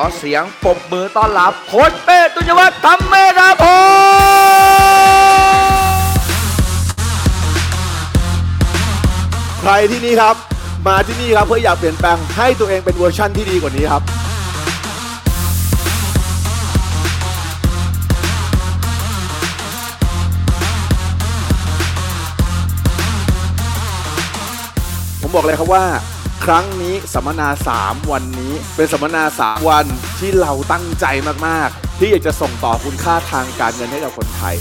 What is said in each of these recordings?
อเสียงปรบมือต้อนรับโค้ชเป้ตุยวัฒน์ธรรมเมธาพใครที่นี่ครับ มาที่นี่ครับเพื่ออยากเปลี่ยนแปลงให้ตัวเองเป็นเวอร์ชั่นที่ดีกว่านี้ครับ ผมบอกเลยครับว่า ครั้งนี้สัมมนา 3 วันนี้ เป็นสัมมนา 3 วันที่เราตั้งใจมาก ๆ ที่อยากจะส่งต่อคุณค่าทางการเงินให้กับคนไทย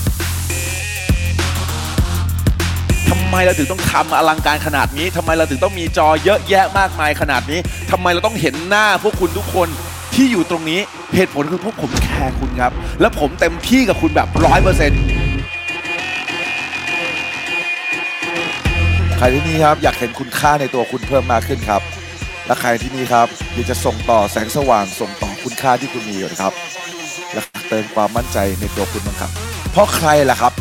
ทำไมเราถึงต้องทำอลังการขนาดนี้ทำไมเราถึงต้องมีจอเยอะแยะมากมายขนาดนี้ทำไมเราต้องเห็นหน้าพวกคุณทุกคนที่อยู่ตรงนี้เหตุผลคือพวกผมแคร์คุณครับ และผมเต็มที่กับคุณแบบร้อยเปอร์เซ็นต์ ใครที่นี่ครับอยากเห็นคุณค่าในตัวคุณเพิ่มมากขึ้นครับ และใครที่นี่ครับอยากจะส่งต่อแสงสว่างส่งต่อคุณค่าที่คุณมีอยู่นะครับ และเติมความมั่นใจในตัวคุณบ้างครับ เพราะใครล่ะครับ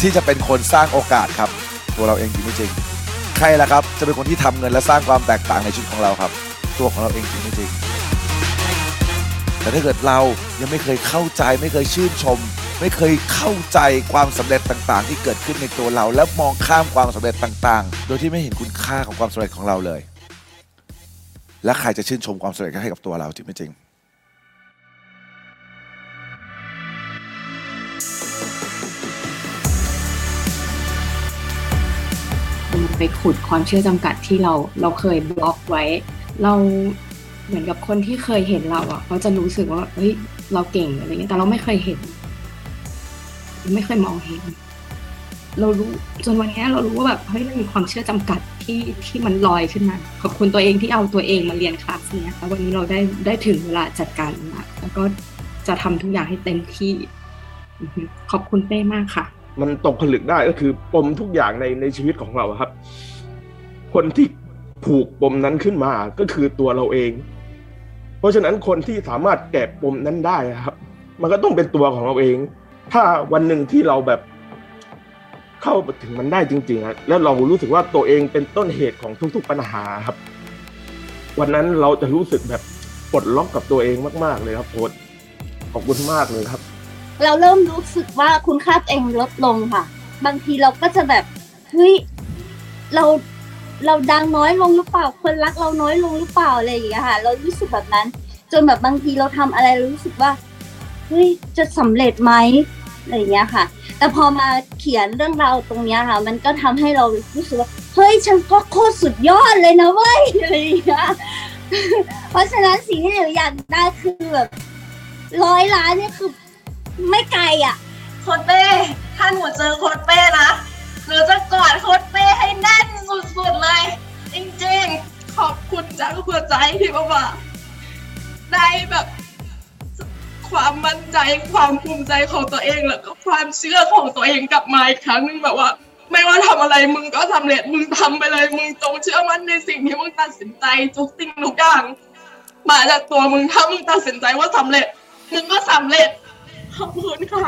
ที่จะเป็นคนสร้างโอกาสครับ ตัวเราเองจริงไม่จริง ใครล่ะครับจะเป็นคนที่ทำเงินและสร้างความแตกต่างในชีวิตของเราครับ ตัวของเราเองจริงไม่จริง แต่ถ้าเกิดเรายังไม่เคยเข้าใจไม่เคยชื่นชม ไม่เคยเข้าใจความสำเร็จต่างๆ ที่เกิดขึ้นในตัวเรา และมองข้ามความสำเร็จต่างๆ โดยที่ไม่เห็นคุณค่าของความสำเร็จของเราเลย และใครจะชื่นชมความสำเร็จให้กับตัวเราจริงไม่จริงไปขุดความเชื่อจำกัดที่เราเราเคยบล็อกไว้ เราเหมือนกับคนที่เคยเห็นเราอะเขาจะรู้สึกว่าเฮ้ยเราเก่งอะไรเงี้ยแต่เราไม่เคยเห็น ไม่เคยมองเห็น เรารู้จนวันนี้เรารู้ว่าแบบเฮ้ยมันมีความเชื่อจำกัดที่ที่มันลอยขึ้นมา ขอบคุณตัวเองที่เอาตัวเองมาเรียนคลาสเนี้ยแล้ววันนี้เราได้ได้ถึงเวลาจัดการละแล้วก็จะทำทุกอย่างให้เต็มที่ขอบคุณเป้มากค่ะ มันตกผลึกได้ก็คือปมทุกอย่างในในชีวิตของเราครับ คนที่ผูกปมนั้นขึ้นมาก็คือตัวเราเอง เพราะฉะนั้นคนที่สามารถแกะปมนั้นได้ครับ มันก็ต้องเป็นตัวของเราเอง ถ้าวันหนึ่งที่เราแบบเข้าถึงมันได้จริงๆอะแล้วเรารู้สึกว่าตัวเองเป็นต้นเหตุของทุก ๆปัญหาครับ วันนั้นเราจะรู้สึกแบบปลดล็อกกับตัวเองมาก ๆ เลยครับโค้ชขอบคุณมากเลยครับ เราเริ่มรู้สึกว่าคุณค่าตัวเองลดลงค่ะ บางทีเราก็จะแบบเฮ้ยเราเราดังน้อยลงหรือเปล่า คนรักเราน้อยลงหรือเปล่าอะไรอย่างเงี้ยค่ะ เรารู้สึกแบบนั้น จนแบบบางทีเราทำอะไรเรารู้สึกว่า เฮ้ยจะสำเร็จไหมอะไรเงี้ยค่ะ แต่พอมาเขียนเรื่องราวตรงเนี้ยค่ะ มันก็ทำให้เรารู้สึกว่าเฮ้ยฉันก็โคตรสุดยอดเลยนะเว้ยอะไรเงี้ยเพราะฉะนั้นสิ่งที่หนูอยากได้คือแบบร้อยล้านเนี่ยคือไม่ไกลอะโค้ดเป้ถ้าหนูเจอโค้ดเป้นะหนูจะกอดโค้ดเป้ให้แน่นสุดๆเลย จริงๆ ขอบคุณจากหัวใจที่แบบว่าได้แบบ ความมั่นใจความภูมิใจของตัวเอง แล้วก็ความเชื่อของตัวเองกลับมาอีกครั้งหนึงแบบว่า ไม่ว่าทำอะไรมึงก็สำเร็จมึงทำไปเลยมึงจงเชื่อมั่นในสิ่งที่มึงตัดสินใจทุกสิ่งทุกอย่าง มาจากตัวมึงถ้ามึงตัดสินใจว่าสำเร็จ มึงก็สำเร็จขอบคุณค่ะ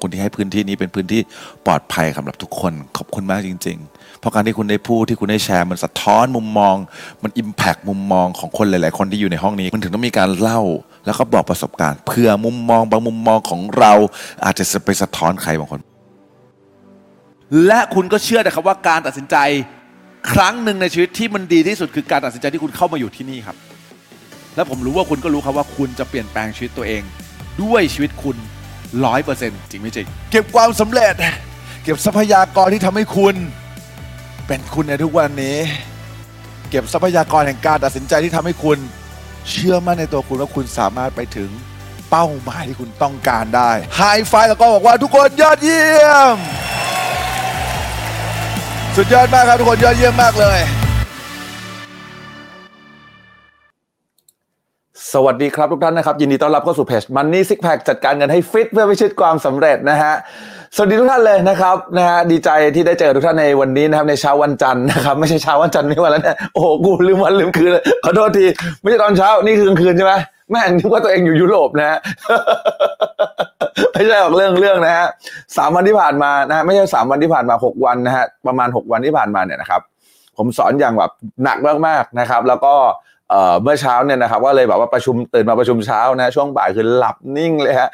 คุณที่ให้พื้นที่นี้เป็นพื้นที่ปลอดภัยสำหรับทุกคนขอบคุณมากจริง ๆ เพราะการที่คุณได้พูดที่คุณได้แชร์มันสะท้อนมุมมอง มันอิมแพกมุมมองของคนหลาย ๆ คนที่อยู่ในห้องนี้ มันถึงต้องมีการเล่า แล้วก็บอกประสบการณ์เพื่อมุมมองบางมุมมองของเราอาจจะไปสะท้อนใครบางคน และคุณก็เชื่อนะครับว่าการตัดสินใจครั้งหนึ่งในชีวิตที่มันดีที่สุดคือการตัดสินใจที่คุณเข้ามาอยู่ที่นี่ครับ และผมรู้ว่าคุณก็รู้ครับว่าคุณจะเปลี่ยนแปลงชีวิตตัวเอง ด้วยชีวิตคุณร้อยเปอร์เซ็นต์จริงไม่จริง เก็บความสำเร็จ เก็บทรัพยากรที่ทำให้คุณ เป็นคุณในทุกวันนี้ เก็บทรัพยากรแห่งการตัดสินใจที่ทำให้คุณ เชื่อมั่นในตัวคุณว่าคุณสามารถไปถึงเป้าหมายที่คุณต้องการได้ไฮไฟแล้วก็บอกว่าทุกคนยอดเยี่ยม สุดยอดมากครับทุกคนยอดเยี่ยมมากเลย สวัสดีครับทุกท่านนะครับ ยินดีต้อนรับเข้าสู่เพจ Money Six Pack จัดการเงินให้ฟิตเพื่อพิชิตความสำเร็จนะฮะสวัสดีทุกท่านเลยนะครับนะฮะดีใจที่ได้เจอทุกท่านในวันนี้นะครับในเช้าวันจันทร์นะครับไม่ใช่เช้าวันจันทร์นี่วันแล้วเนี่ยโอ้โหกูลืมวันลืมคืนเลยขอโทษทีไม่ใช่ตอนเช้านี่คือกลางคืนใช่ไหมแม่งนึกว่าตัวเองอยู่ยุโรปนะฮะไม่ใช่ออกเรื่องเรื่องนะฮะสามวันที่ผ่านมานะฮะไม่ใช่สามวันที่ผ่านมาหกวันนะฮะประมาณหกวันที่ผ่านมาเนี่ยนะครับ ผมสอนอย่างแบบหนักมากๆนะครับ แล้วก็ เออเมื่อเช้าเนี่ยนะครับก็เลยแบบว่าประชุมตื่นมาประชุมเช้านะ ช่วงบ่ายคือหลับนิ่งเลยฮะ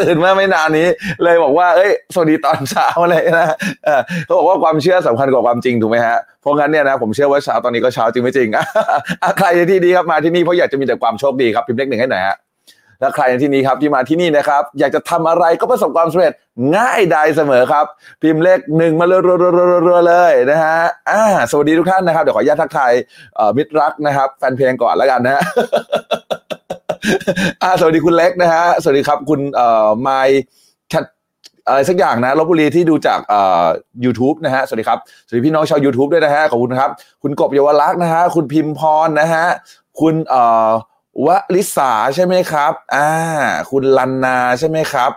ตื่นมาไม่นานนี้ เลยบอกว่าเอ้ยสวัสดีตอนเช้าเลยนะเขาบอกว่าความเชื่อสำคัญกว่าความจริงถูกไหมฮะเพราะงั้นเนี่ยนะผมเชื่อว่าเช้าตอนนี้ก็เช้าจริงไม่จริงใครที่ดีครับมาที่นี่เพราะอยากจะมีแต่ความโชคดีครับพิมพ์เลขหนึ่งให้หน่อยฮะ และใครในที่นี้ครับที่มาที่นี่นะครับ อยากจะทำอะไรก็ประสบความสำเร็จง่ายดายเสมอครับ พิมพ์เลขหนึ่งมาเรัวๆๆๆเลยนะฮะอ่าสวัสดีทุกท่านนะครับเดี๋ยวขออนุญาตทักทายมิตรรักนะครับ แฟนเพลงก่อนแล้วกันนะฮะอ่าสวัสดีคุณเล็กนะฮะสวัสดีครับคุณเอ่อไมชัดอะไรสักอย่างนะลบบุรีที่ดูจากเอ่อ YouTube นะฮะสวัสดีครับสวัสดีพี่น้องชาว YouTube ด้วยนะฮะขอบคุณครับ คุณกบเยาวลักษณ์นะฮะคุณพิมพรนะฮะคุณเอ่อ วลิสาใช่ไหมครับอ่าคุณลันนาใช่ไหมครับ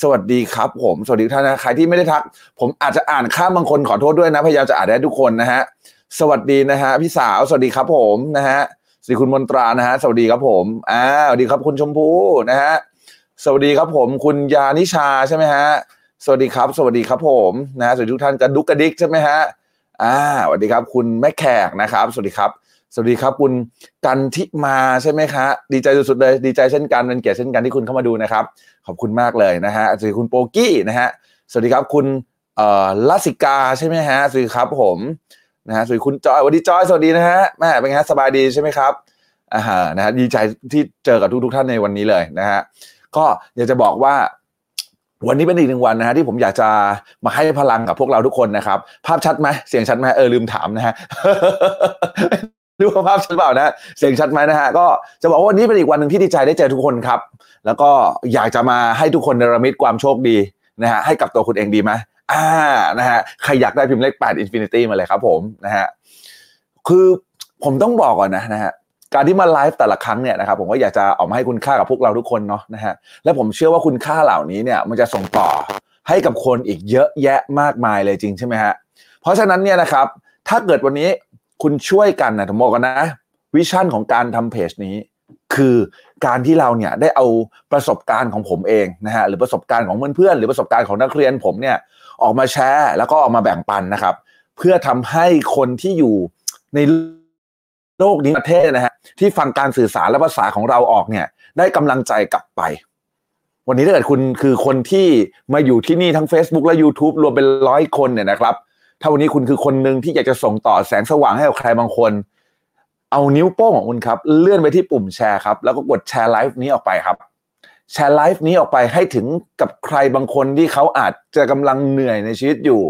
สวัสดีครับ ผม สวัสดีทุกท่านนะใครที่ไม่ได้ทัก ผมอาจจะอ่านข้ามบางคนขอโทษด้วยนะพยายามจะอ่านได้ทุกคนนะฮะสวัสดีนะฮะพี่สาวสวัสดีครับผมนะฮะสวัสดีคุณมนตรานะฮะสวัสดีครับผมอ่าสวัสดีครับคุณชมพู่นะฮะสวัสดีครับผม คุณยานิชาใช่ไหมฮะสวัสดีครับ สวัสดีครับผมนะฮะสวัสดีทุกท่านกระดุกกระดิกใช่ไหมฮะอ่าสวัสดีครับ คุณแม่แขกนะครับ สวัสดีครับ สวัสดีครับคุณกันทิมาใช่ไหมคะ ดีใจสุดๆเลย ดีใจเช่นกันเป็นเกียรติเช่นกันที่คุณเข้ามาดูนะครับ ขอบคุณมากเลยนะฮะสวัสดีคุณโปกี้นะฮะสวัสดีครับคุณเอ่อลาสิกาใช่ไหมฮะสวัสดีครับผมนะฮะสวัสดีคุณจอยสวัสดีจอยสวัสดีนะฮะแม่เป็นไงฮะสบายดีใช่ไหมครับอ่าฮะนะฮะดีใจที่เจอกับทุกๆท่านในวันนี้เลยนะฮะก็อยากจะบอกว่าวันนี้เป็นอีกหนึ่งวันนะฮะที่ผมอยากจะมาให้พลังกับพวกเราทุกคนนะครับ ภาพชัดไหมเสียงชัดไหมเออลืมถามนะฮะ ดูภาพชัดเปล่านะเสียงชัดไหมนะฮะก็จะบอกว่าวันนี้เป็นอีกวันหนึ่งที่ดีใจได้เจอทุกคนครับ แล้วก็อยากจะมาให้ทุกคนเนรมิตความโชคดีนะฮะให้กับตัวคุณเองดีไหมอ่านะฮะใครอยากได้พิมพ์เลข8 Infinity มาเลยครับผมนะฮะคือผมต้องบอกก่อนนะนะฮะการที่มาไลฟ์แต่ละครั้งเนี่ยนะครับผมก็อยากจะออกมาให้คุณค่ากับพวกเราทุกคนเนาะนะฮะและผมเชื่อว่าคุณค่าเหล่านี้เนี่ยมันจะส่งต่อให้กับคนอีกเยอะแยะมากมายเลยจริงใช่ไหมฮะเพราะฉะนั้นเนี่ยนะครับถ้าเกิดวันนี้ คุณช่วยกันนะผมบอกกันนะวิชั่นของการทำเพจนี้ คือการที่เราเนี่ยได้เอาประสบการณ์ของผมเองนะฮะหรือประสบการณ์ของเพื่อนๆหรือประสบการณ์ของนักเรียนผมเนี่ยออกมาแชร์แล้วก็ออกมาแบ่งปันนะครับ เพื่อทำให้คนที่อยู่ในโลกนี้ประเทศนะฮะที่ฟังการสื่อสารและภาษาของเราออกเนี่ย ได้กำลังใจกลับไป วันนี้ถ้าเกิดคุณคือคนที่มาอยู่ที่นี่ทั้ง Facebook และ YouTube รวมเป็นร้อยคนเนี่ยนะครับ ถ้าวันนี้คุณคือคนหนึ่งที่อยากจะส่งต่อแสงสว่างให้กับใครบางคน เอานิ้วโป้งของคุณครับ เลื่อนไปที่ปุ่มแชร์ครับ แล้วก็กดแชร์ไลฟ์นี้ออกไปครับ แชร์ไลฟ์นี้ออกไปให้ถึงกับใครบางคนที่เขาอาจจะกำลังเหนื่อยในชีวิตอยู่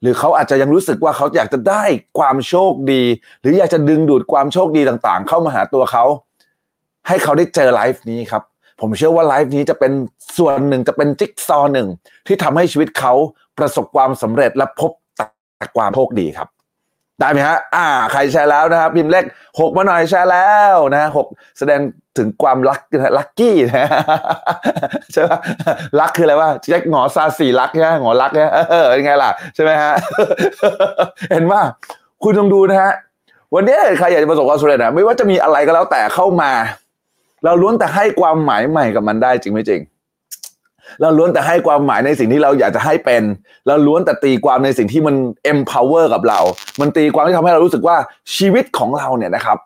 หรือเขาอาจจะยังรู้สึกว่าเขาอยากจะได้ความโชคดี หรืออยากจะดึงดูดความโชคดีต่างๆ เข้ามาหาตัวเขาให้เขาได้เจอไลฟ์นี้ครับผมเชื่อว่าไลฟ์นี้จะเป็นส่วนหนึ่งจะเป็นจิ๊กซอว์หนึ่งที่ทำให้ชีวิตเขาประสบความสำเร็จและพบ แต่ความโชคดีครับ ได้ไหมฮะ อ่า ใครแชร์แล้วนะครับพิมพ์เลขหกมาหน่อยแชร์แล้วนะหกแสดงถึงความรักลักกี้นะใช่ไหมรักคืออะไรวะแจ็คหงอซาสีรักใช่ไหมหงอรักเนี่ยเออเป็นไงล่ะใช่ไหมฮะเห็นว่าคุณต้องดูนะฮะวันนี้ใครอยากจะประสบความสำเร็จนะไม่ว่าจะมีอะไรก็แล้วแต่เข้ามา เราล้วนแต่ให้ความหมายใหม่กับมันได้จริงไม่จริง เราล้วนแต่ให้ความหมายในสิ่งที่เราอยากจะให้เป็น เราล้วนแต่ตีความในสิ่งที่มัน empower กับเรา มันตีความที่ทำให้เรารู้สึกว่าชีวิตของเราเนี่ยนะครับ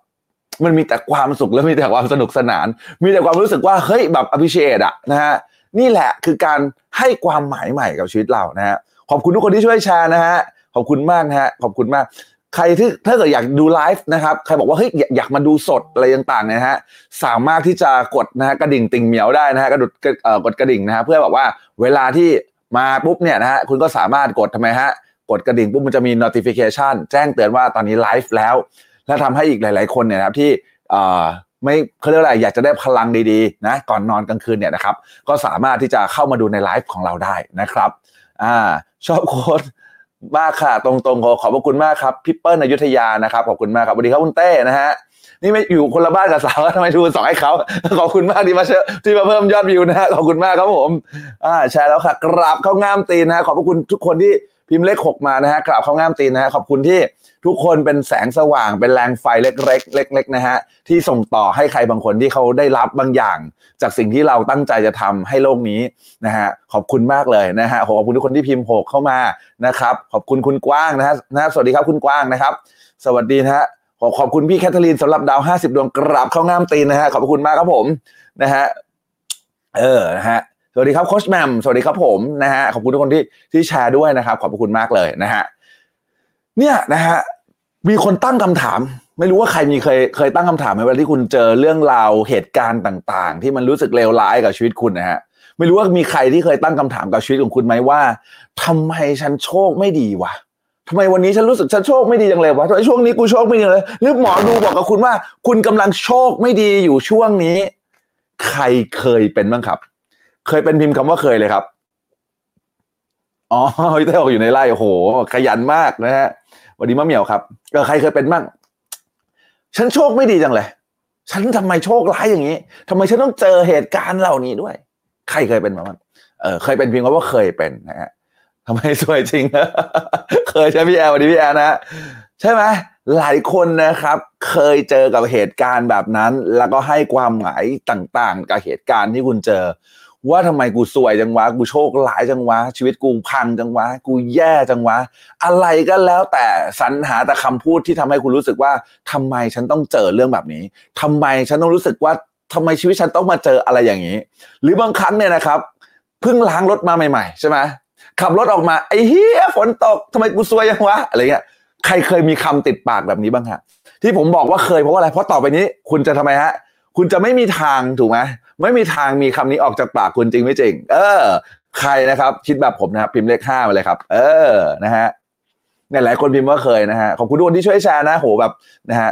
มันมีแต่ความสุขและมีแต่ความสนุกสนาน มีแต่ความรู้สึกว่าเฮ้ยแบบ appreciate อะนะฮะนี่แหละคือการให้ความหมายใหม่กับชีวิตเรานะฮะขอบคุณทุกคนที่ช่วยแชร์นะฮะขอบคุณมากนะฮะขอบคุณมาก ใครที่ถ้าเกิดอยากดูไลฟ์นะครับ ใครบอกว่าเฮ้ยอยากมาดูสดอะไรต่างๆนะฮะสามารถที่จะกดนะฮะกระดิ่งติ่งเหมียวได้นะฮะกระดุดกดกระดิ่งนะฮะเพื่อแบบว่าเวลาที่มาปุ๊บเนี่ยนะฮะคุณก็สามารถกดทำไมฮะกดกระดิ่งปุ๊บมันจะมี notification แจ้งเตือนว่าตอนนี้ไลฟ์แล้ว และทำให้อีกหลาย ๆ คนเนี่ยนะครับที่ไม่เขาเรียกอะไรอยากจะได้พลังดีๆนะก่อนนอนกลางคืนเนี่ยนะครับ ก็สามารถที่จะเข้ามาดูในไลฟ์ของเราได้นะครับอ่าชอบโค้ด มากค่ะ ตรงๆขอขอบพระคุณมากครับพี่เปิ้ลอยุธยานะครับขอบคุณมากครับสวัสดีครับคุณเต้นะฮะนี่ไม่อยู่คนละบ้านกับสาวทำไมทูสองให้เขาขอบคุณมากที่มาเชที่มาเพิ่มยอดวิวนะฮะขอบคุณมากครับผมอ่าแชร์แล้วค่ะกราบเข้างามตีนนะฮะขอบพระคุณทุกคนที่ พิมพ์เลขหกมานะฮะกราบเข้าง่ามตีนนะฮะขอบคุณที่ทุกคนเป็นแสงสว่างเป็นแรงไฟเล็กๆเล็กๆนะฮะที่ส่งต่อให้ใครบางคนที่เขาได้รับบางอย่าง จากสิ่งที่เราตั้งใจจะทำให้โลกนี้นะฮะขอบคุณมากเลยนะฮะขอบคุณทุกคนที่พิมพ์หกเข้ามานะครับ ขอบคุณคุณกว้างนะฮะนะสวัสดีครับคุณกว้างนะครับ สวัสดีนะฮะขอขอบคุณพี่แคทเธอรีนสำหรับดาว 50 ดวงกราบเข้าง่ามตีนนะฮะขอบคุณมากครับผมนะฮะเออนะฮะ สวัสดีครับโคชแมมสวัสดีครับผมนะฮะขอบคุณทุกคนที่ที่แชร์ด้วยนะครับ ขอบพระคุณมากเลยนะฮะเนี่ยนะฮะมีคนตั้งคำถาม ไม่รู้ว่าใครมีเคยเคยตั้งคำถามไหมเวลาที่คุณเจอเรื่องราวเหตุการณ์ต่าง ๆ ที่มันรู้สึกเลวร้ายกับชีวิตคุณนะฮะไม่รู้ว่ามีใครที่เคยตั้งคำถามกับชีวิตของคุณไหมว่าทำไมฉันโชคไม่ดีวะทำไมวันนี้ฉันรู้สึกฉันโชคไม่ดีจังเลยวะทำไมช่วงนี้กูโชคไม่ดีเลยหรือหมอดูบอกกับคุณว่า คุณกำลังโชคไม่ดีอยู่ช่วงนี้ ใครเคยเป็นบ้างครับ เคยเป็นพิมพ์คำว่าเคยเลยครับ อ๋อพี่เต้บอกอยู่ในไร่โอ้โห ขยันมากนะฮะสวัสดีมะเหมียวครับเออใครเคยเป็นบ้าง ฉันโชคไม่ดีจังเลย ฉันทำไมโชคร้ายอย่างนี้ทำไมฉันต้องเจอเหตุการณ์เหล่านี้ด้วย ใครเคยเป็นมาบ้างเออเคยเป็นเพียงว่าเคยเป็นนะฮะทำไมสวยจริง เคยใช่พี่แอลวันนี้พี่แอลนะ ใช่ไหมหลายคนนะครับ เคยเจอกับเหตุการณ์แบบนั้น แล้วก็ให้ความหมายต่างๆ กับเหตุการณ์ที่คุณเจอ ว่าทำไมกูสวยจังวะ กูโชคร้ายจังวะ ชีวิตกูพังจังวะ กูแย่จังวะ อะไรก็แล้วแต่สรรหาแต่คำพูดที่ทำให้คุณรู้สึกว่าทำไมฉันต้องเจอเรื่องแบบนี้ทำไมฉันต้องรู้สึกว่าทำไมชีวิตฉันต้องมาเจออะไรอย่างนี้ หรือบางครั้งเนี่ยนะครับเพิ่งล้างรถมาใหม่ๆใช่ไหมขับรถออกมาไอ้เฮียฝนตกทำไมกูซวยยังวะอะไรเงี้ยใครเคยมีคำติดปากแบบนี้บ้างฮะที่ผมบอกว่าเคยเพราะว่าอะไรเพราะต่อไปนี้ คุณจะทำไมฮะ คุณจะไม่มีทางถูกไหมไม่มีทางมีคำนี้ออกจากปากคุณจริงไม่จริง เออ ใครนะครับ คิดแบบผมนะครับพิมพ์เลขห้ามาเลยครับ เออนะฮะเนี่ยหลายคนพิมพ์ว่าเคยนะฮะขอบคุณทุกคนที่ช่วยแชร์นะโหแบบนะฮะ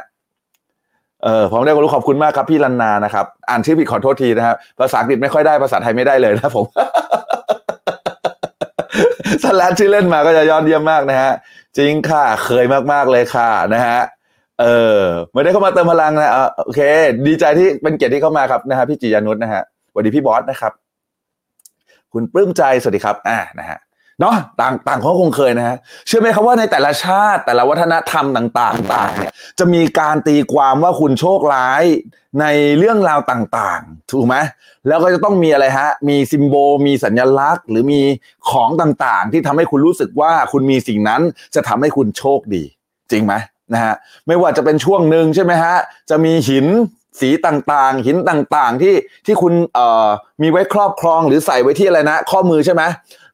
เออผมได้รู้ขอบคุณมากครับพี่ลันนานะครับอ่านชื่อผิดขอโทษทีนะครับภาษาอังกฤษไม่ค่อยได้ภาษาไทยไม่ได้เลยนะผมสแลนชื่อเล่นมาก็จะยอดเยี่ยมมากนะฮะจริงค่ะ เคยมากๆเลยค่ะนะฮะ เออไม่ได้เข้ามาเติมพลังนะอะโอเค ดีใจที่เป็นเกียรติที่เข้ามาครับนะฮะพี่จิยานุชนะฮะสวัสดีพี่บอสนะครับ คุณปลื้มใจสวัสดีครับอ่านะฮะเนาะต่างต่างเขาคงเคยนะฮะเชื่อไหมครับว่าในแต่ละชาติ แต่ละวัฒนธรรมต่างๆต่างเนี่ยจะมีการตีความว่าคุณโชคร้ายในเรื่องราวต่างๆ ถูกไหมแล้วก็จะต้องมีอะไรฮะ มีซิมโบลมีสัญลักษณ์ หรือมีของต่างๆ ที่ทำให้คุณรู้สึกว่าคุณมีสิ่งนั้นจะทำให้คุณโชคดี จริงไหม นะฮะไม่ว่าจะเป็นช่วงหนึ่งใช่ไหมฮะจะมีหินสีต่างๆ หินต่างๆที่ที่คุณเอ่อมีไว้ครอบครองหรือใส่ไว้ที่อะไรนะ ข้อมือใช่ไหม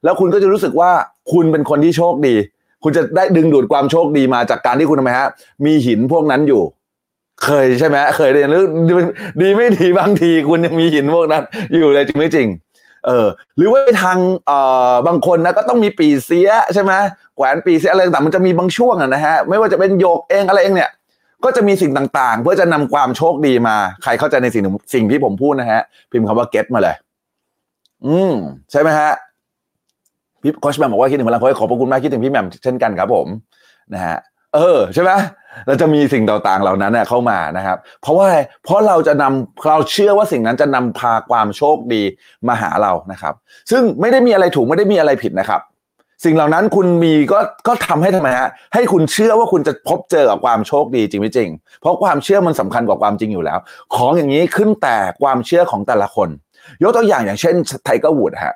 แล้วคุณก็จะรู้สึกว่าคุณเป็นคนที่โชคดี คุณจะได้ดึงดูดความโชคดีมาจากการที่คุณทำไมฮะ มีหินพวกนั้นอยู่ เคยใช่ไหมเคยเรียนหรือดีไม่ดีบางที คุณยังมีหินพวกนั้น อยู่เลยจริงไม่จริง เออหรือว่าทางเอ่อบางคนนะก็ต้องมีปีเสียใช่ไหมแขวนปีเสียอะไรต่างมันจะมีบางช่วงอะนะฮะไม่ว่าจะเป็นโยกเองอะไรเองเนี่ยก็จะมีสิ่งต่างๆ เพื่อจะนำความโชคดีมา ใครเข้าใจในสิ่งสิ่งที่ผมพูดนะฮะ พิมพ์คำว่า get มาเลย อืม ใช่ไหมฮะพี่โคชแมมบอกว่าคิดถึงพลังโค้ชขอบพระคุณมากคิดถึงพี่แหม่มเช่นกันครับผมนะฮะเออใช่ไหม เราจะมีสิ่งต่างๆเหล่านั้นเนี่ยเข้ามานะครับ เพราะว่าอะไรเพราะเราจะนำเราเชื่อว่าสิ่งนั้นจะนำพาความโชคดีมาหาเรานะครับ ซึ่งไม่ได้มีอะไรถูกไม่ได้มีอะไรผิดนะครับ สิ่งเหล่านั้นคุณมีก็ก็ทำให้ทำไมฮะให้คุณเชื่อว่าคุณจะพบเจอกับความโชคดีจริงไม่จริง เพราะความเชื่อมันสำคัญกว่าความจริงอยู่แล้ว ของอย่างนี้ขึ้นแต่ความเชื่อของแต่ละคน ยกตัวอย่างอย่างเช่นไทเกอร์วูดฮะ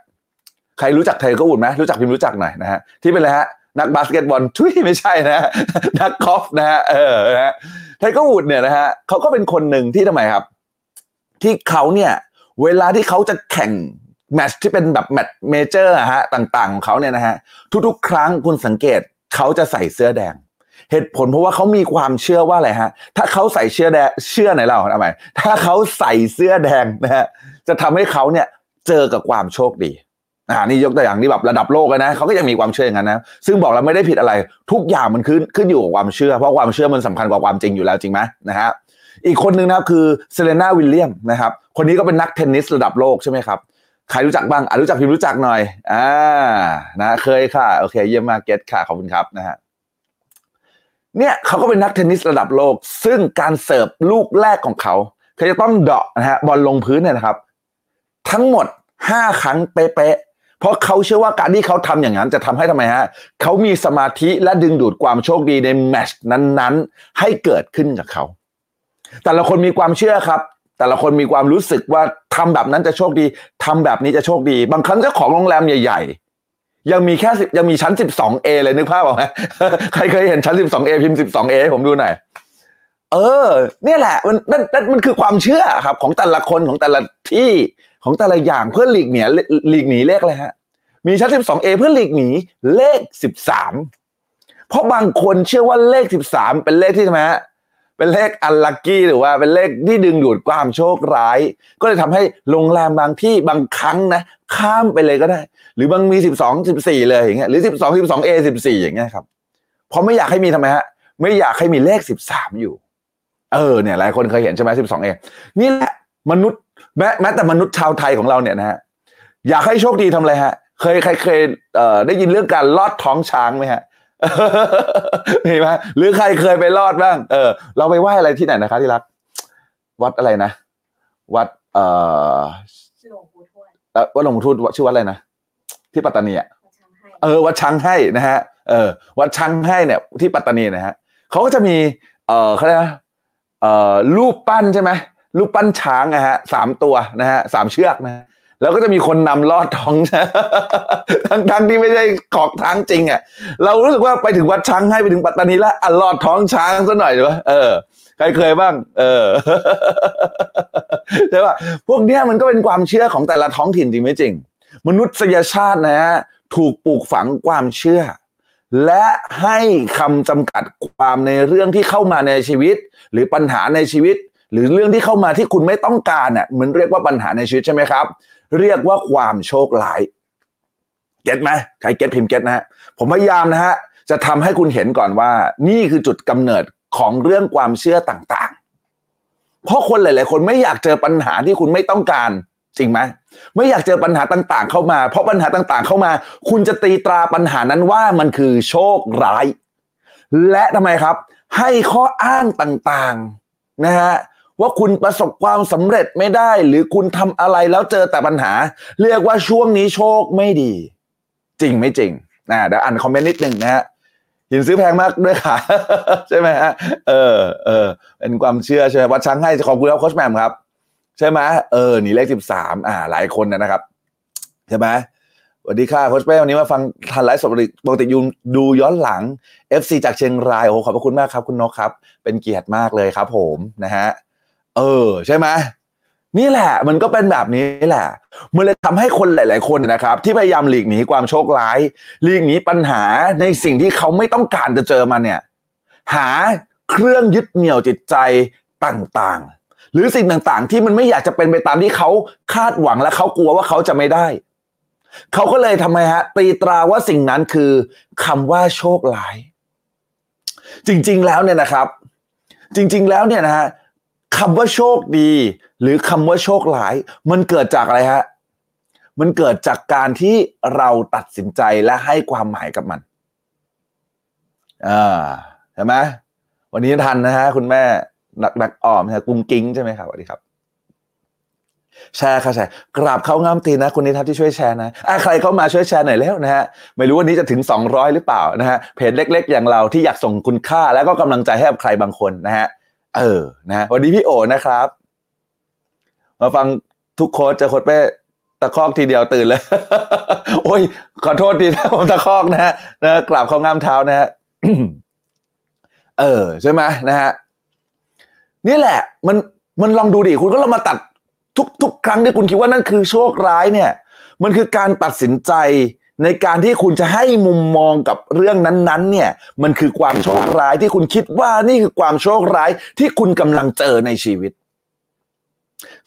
ใครรู้จักไทเกอร์วูดไหมรู้จักพิมพ์รู้จักหน่อยนะฮะที่เป็นอะไรฮะ นักบาสเกตบอลทุยไม่ใช่นะนักกอล์ฟนะฮะเออนะฮะไทเกอร์วูดเนี่ยนะฮะเขาก็เป็นคนหนึ่งที่ทำไมครับ ที่เขาเนี่ย เวลาที่เขาจะแข่งแมตช์ที่เป็นแบบแมตช์ major อะฮะต่างๆ ของเขาเนี่ยนะฮะทุกๆ ครั้งคุณสังเกตเขาจะใส่เสื้อแดง เหตุผลเพราะว่าเขามีความเชื่อว่าอะไรฮะ ถ้าเขาใส่เสื้อแดงเชื่อไหนเราทำไมถ้าเขาใส่เสื้อแดงนะฮะจะทำให้เขาเนี่ยเจอกับความโชคดี อ่านี่ยกตัวอย่างที่แบบระดับโลกเลยนะเขาก็ยังมีความเชื่ออย่างนั้นนะซึ่งบอกแล้วไม่ได้ผิดอะไร ทุกอย่างมันขึ้นขึ้นอยู่กับความเชื่อ เพราะความเชื่อมันสำคัญกว่าความจริงอยู่แล้วจริงไหมนะฮะอีกคนหนึ่งนะครับคือเซเลนาวิลเลียมนะครับคนนี้ก็เป็นนักเทนนิสระดับโลกใช่ไหมครับใครรู้จักบ้างอะรู้จักพิมรู้จักหน่อยอ่านะเคยค่ะโอเค เยี่ยมมากเกตค่ะขอบคุณครับนะฮะเนี่ยเขาก็เป็นนักเทนนิสระดับโลก ซึ่งการเสิร์ฟลูกแรกของเขาเขาจะต้องเดาะนะฮะบอลลงพื้นเนี่ยนะครับ ทั้งหมดห้าครั้งเป๊ะๆ เพราะเขาเชื่อว่าการที่เขาทำอย่างนั้นจะทำให้ทำไมฮะเขามีสมาธิและดึงดูดความโชคดีในแมชนั้นๆ ให้เกิดขึ้นกับเขา แต่ละคนมีความเชื่อครับ แต่ละคนมีความรู้สึกว่าทำแบบนั้นจะโชคดีทำแบบนี้จะโชคดี บางครั้งเจ้าของโรงแรมใหญ่ๆ ยังมีแค่สิบยังมีชั้น 12A เลยนึกภาพออกไหมใครเคยเห็นชั้น 12A พิมพ์ 12A ให้ผมดูหน่อยเออ เนี่ยแหละ มันนั่นนั่นมันคือความเชื่อครับ ของแต่ละคนของแต่ละที่ ของแต่ละอย่างเพื่อหลีกหนีหลีกหนีเลขอะไรฮะ มีชั้นสิบสองเอเพื่อหลีกหนีเลขสิบสามเพราะบางคนเชื่อว่าเลขสิบสามเป็นเลขที่ทำไมฮะเป็นเลขอันลัคกี้หรือว่าเป็นเลขที่ดึงดูดความโชคร้าย ก็เลยทำให้โรงแรมบางที่บางครั้งนะ ข้ามไปเลยก็ได้ หรือบางมีสิบสองสิบสี่เลยอย่างเงี้ยหรือสิบสองสิบสองเอสิบสี่อย่างเงี้ยครับเพราะไม่อยากให้มีทำไมฮะ ไม่อยากให้มีเลขสิบสามอยู่ เออเนี่ยหลายคนเคยเห็นใช่ไหมสิบสองเอนี่แหละมนุษย์ แม้แม้แต่มนุษย์ชาวไทยของเราเนี่ยนะฮะอยากให้โชคดีทำอะไรฮะ เคยใครเคยเอ่อได้ยินเรื่องการลอดท้องช้างไหมฮะ เห็นไหมหรือใครเคยไปลอดบ้าง เออ เราไปไหว้อะไรที่ไหนนะคะที่รัก วัดอะไรนะ วัด เอ่อเอ่อวัดหลวงปู่ทวดชื่อวัดอะไรนะ ที่ปัตตานีอะเออ วัดช้างให้นะฮะ เออ วัดช้างให้เนี่ย ที่ปัตตานีนะฮะเขาก็จะมี เอ่อเขาเรียกนะเอ่อรูปปั้นใช่ไหม รูปปั้นช้างนะฮะสามตัวนะฮะสามเชือกนะฮะแล้วก็จะมีคนนำลอดท้องทั้งทั้งที่ไม่ใช่ขอกทางจริงอะเรารู้สึกว่าไปถึงวัดช้างให้ไปถึงปัตตานีแล้วอะลอดท้องช้างซะหน่อยดีวะเออใครเคยบ้าง เออใช่ป่ะพวกเนี้ยมันก็เป็นความเชื่อของแต่ละท้องถิ่นจริงไหมจริง มนุษยชาตินะฮะถูกปลูกฝังความเชื่อ และให้คำจำกัดความในเรื่องที่เข้ามาในชีวิต หรือปัญหาในชีวิต หรือเรื่องที่เข้ามาที่คุณไม่ต้องการอะมันเรียกว่าปัญหาในชีวิตใช่ไหมครับ เรียกว่าความโชคร้ายเก็ตไหมใครเก็ตพิมพ์เก็ตนะฮะผมพยายามนะฮะจะทำให้คุณเห็นก่อนว่า นี่คือจุดกำเนิดของเรื่องความเชื่อต่างๆ เพราะคนหลาย ๆ คนไม่อยากเจอปัญหาที่คุณไม่ต้องการจริงไหมไม่อยากเจอปัญหาต่างๆ เข้ามา เพราะปัญหาต่างๆ เข้ามา คุณจะตีตราปัญหานั้นว่ามันคือโชคร้าย และทำไมครับ ให้ข้ออ้างต่างๆนะฮะ ว่าคุณประสบความสำเร็จไม่ได้ หรือคุณทำอะไรแล้วเจอแต่ปัญหา เรียกว่าช่วงนี้โชคไม่ดี จริงไม่จริงนะเดี๋ยวอ่านคอมเมนต์นิดหนึ่งนะฮะหินซื้อแพงมากด้วยค่ะ ใช่ไหมฮะเออเออเป็นความเชื่อใช่ไหมวัดช้างให้ขอบคุณครับโค้ชแมมครับ ใช่ไหมเออหนีเลขสิบสามอ่า หลายคนนะครับ ใช่ไหมสวัสดีค่ะโค้ชเป้วันนี้มาฟังทันไลฟ์สดปกติยูดูย้อนหลัง FC จากเชียงรายโอ้โหขอบพระคุณมากครับ คุณนกครับ เป็นเกียรติมากเลยครับ ผมนะฮะ เออ ใช่ไหมนี่แหละ มันก็เป็นแบบนี้แหละ มันเลยทำให้คนหลาย ๆ คนนะครับ ที่พยายามหลีกหนีความโชคร้ายหลีกหนีปัญหาในสิ่งที่เขาไม่ต้องการจะเจอมาเนี่ย หาเครื่องยึดเหนี่ยวจิตใจต่าง ๆ หรือสิ่งต่าง ๆ ที่มันไม่อยากจะเป็นไปตามที่เขาคาดหวังและเขากลัวว่าเขาจะไม่ได้ เขาก็เลยทำไมฮะ ตีตราว่าสิ่งนั้นคือคำว่าโชคร้าย จริง ๆ แล้วเนี่ยนะครับ จริง ๆ แล้วเนี่ยนะฮะ คำว่าโชคดี หรือคำว่าโชคร้าย มันเกิดจากอะไรฮะ มันเกิดจากการที่เราตัดสินใจและให้ความหมายกับมันอ่าเห็นไหมวันนี้ทันนะฮะคุณแม่นักนักออมนะกุ้งกิ้งใช่ไหมครับสวัสดีครับ แชร์ค่ะแชร์กราบเข้างามตีนะ คุณนิทัศน์ที่ช่วยแชร์นะอะใครเข้ามาช่วยแชร์หน่อยแล้วนะฮะไม่รู้วันนี้จะถึง 200 หรือเปล่านะฮะเพจเล็ก ๆ อย่างเราที่อยากส่งคุณค่า แล้วก็กำลังใจให้กับใครบางคนนะฮะ เออนะวันนี้พี่โอนะครับ มาฟังทุกโค้ชจอโค้ชเป้ตะคอกทีเดียวตื่นเลย โอ้ย ขอโทษทีนะผมตะคอกนะฮะนะกราบเข้างามเท้านะฮะเออ ใช่ไหมนะฮะนี่แหละ มันมันลองดูดิคุณก็ลองมาตัดทุกทุกครั้งที่คุณคิดว่านั่นคือโชคร้ายเนี่ย มันคือการตัดสินใจ ในการที่คุณจะให้มุมมองกับเรื่องนั้นๆ เนี่ย มันคือความโชคร้ายที่คุณคิดว่านี่คือความโชคร้ายที่คุณกำลังเจอในชีวิต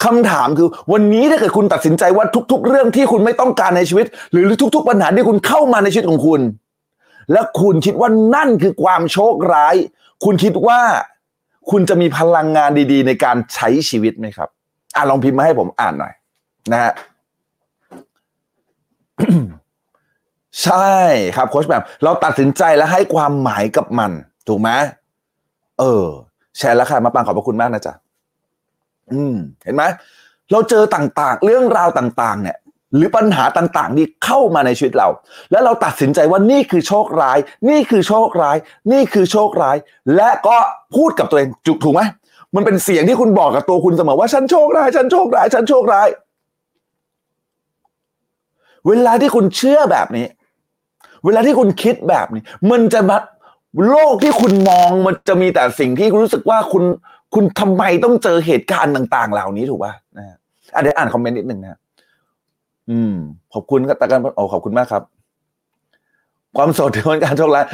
คำถามคือวันนี้ถ้าเกิดคุณตัดสินใจว่าทุก ๆ เรื่องที่คุณไม่ต้องการในชีวิต หรือทุก ๆ ปัญหาที่คุณเข้ามาในชีวิตของคุณ และคุณคิดว่านั่นคือความโชคร้าย คุณคิดว่าคุณจะมีพลังงานดี ๆ ในการใช้ชีวิตไหมครับอะลองพิมพ์มาให้ผมอ่านหน่อย นะฮะ ใช่ครับโค้ชแบบเราตัดสินใจและให้ความหมายกับมัน ถูกไหมเออ แชร์แล้วค่ะมาปังขอบพระคุณมากนะจ๊ะอืม เห็นไหมเราเจอต่างๆ เรื่องราวต่างๆ เนี่ย หรือปัญหาต่างๆ นี่เข้ามาในชีวิตเรา แล้วเราตัดสินใจว่านี่คือโชคร้าย นี่คือโชคร้าย นี่คือโชคร้าย และก็พูดกับตัวเองจุถูกไหมมันเป็นเสียงที่คุณบอกกับตัวคุณเสมอว่าฉันโชคร้ายฉันโชคร้ายฉันโชคร้าย เวลาที่คุณเชื่อแบบนี้ เวลาที่คุณคิดแบบนี้ มันจะมาโลกที่คุณมองมันจะมีแต่สิ่งที่คุณรู้สึกว่าคุณ คุณทำไมต้องเจอเหตุการณ์ต่าง ๆ เหล่านี้ถูกป่ะนะฮะเดี๋ยวอ่านคอมเมนต์นิดหนึ่งนะอืม ขอบคุณครับตะกันโอ้ขอบคุณมากครับ ความสดถือเป็นการโชคร้าย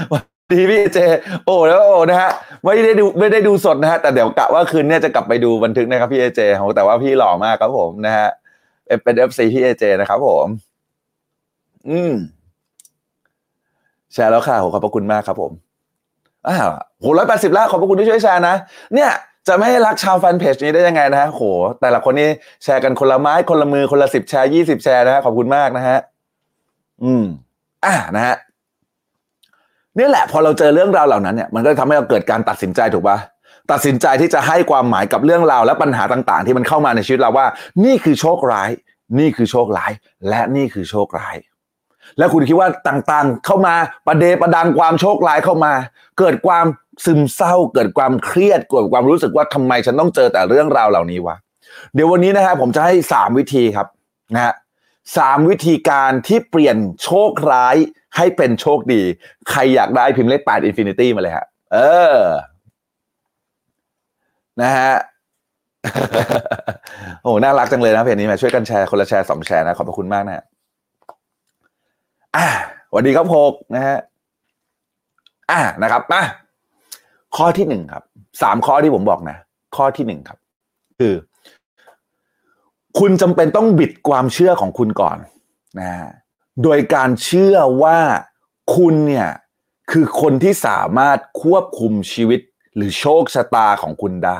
ดีพี่เจ โอ้แล้วโอ้นะฮะไม่ได้ดูไม่ได้ดูสดนะฮะแต่เดี๋ยวกะว่าคืนนี้จะกลับไปดูบันทึกนะครับพี่เอเจโหแต่ว่าพี่หล่อมากครับผมนะฮะเป็น FC พี่เอเจนะครับผม อืม แชร์แล้วค่ะโหขอบพระคุณมากครับผมอ้าวโหร้อยแปดสิบแล้วขอบพระคุณที่ช่วยแชร์นะ เนี่ยจะไม่ให้รักชาวแฟนเพจนี้ได้ยังไงนะฮะโห แต่ละคนนี่แชร์กันคนละไม้คนละมือคนละสิบแชร์ยี่สิบแชร์นะฮะขอบคุณมากนะฮะ อืม อ่านะฮะนี่แหละ พอเราเจอเรื่องราวเหล่านั้นเนี่ยมันก็ทำให้เราเกิดการตัดสินใจถูกปะตัดสินใจที่จะให้ความหมายกับเรื่องราวและปัญหาต่าง ๆ ที่มันเข้ามาในชีวิตเราว่า นี่คือโชคร้าย นี่คือโชคร้าย และนี่คือโชคร้าย แล้วคุณคิดว่าต่างๆ เข้ามาประเดประดังความโชคร้ายเข้ามา เกิดความซึมเศร้า เกิดความเครียดเกิดความรู้สึกว่าทำไมฉันต้องเจอแต่เรื่องราวเหล่านี้วะเดี๋ยววันนี้นะฮะผมจะให้สามวิธีครับนะฮะสามวิธีการที่เปลี่ยนโชคร้ายให้เป็นโชคดี ใครอยากได้พิมพ์เลขแปด infinity มาเลยฮะเออนะฮะโอ้น่ารักจังเลยนะเพจนี้มาช่วยกันแชร์คนละแชร์สองแชร์นะ ขอบพระคุณมากนะ อ่าสวัสดีครับโพกนะฮะอ่านะครับมาข้อที่หนึ่งครับสามข้อที่ผมบอกนะข้อที่หนึ่งครับ คือ คุณจำเป็นต้องบิดความเชื่อของคุณก่อนนะฮะโดยการเชื่อว่าคุณเนี่ยคือคนที่สามารถควบคุมชีวิตหรือโชคชะตาของคุณได้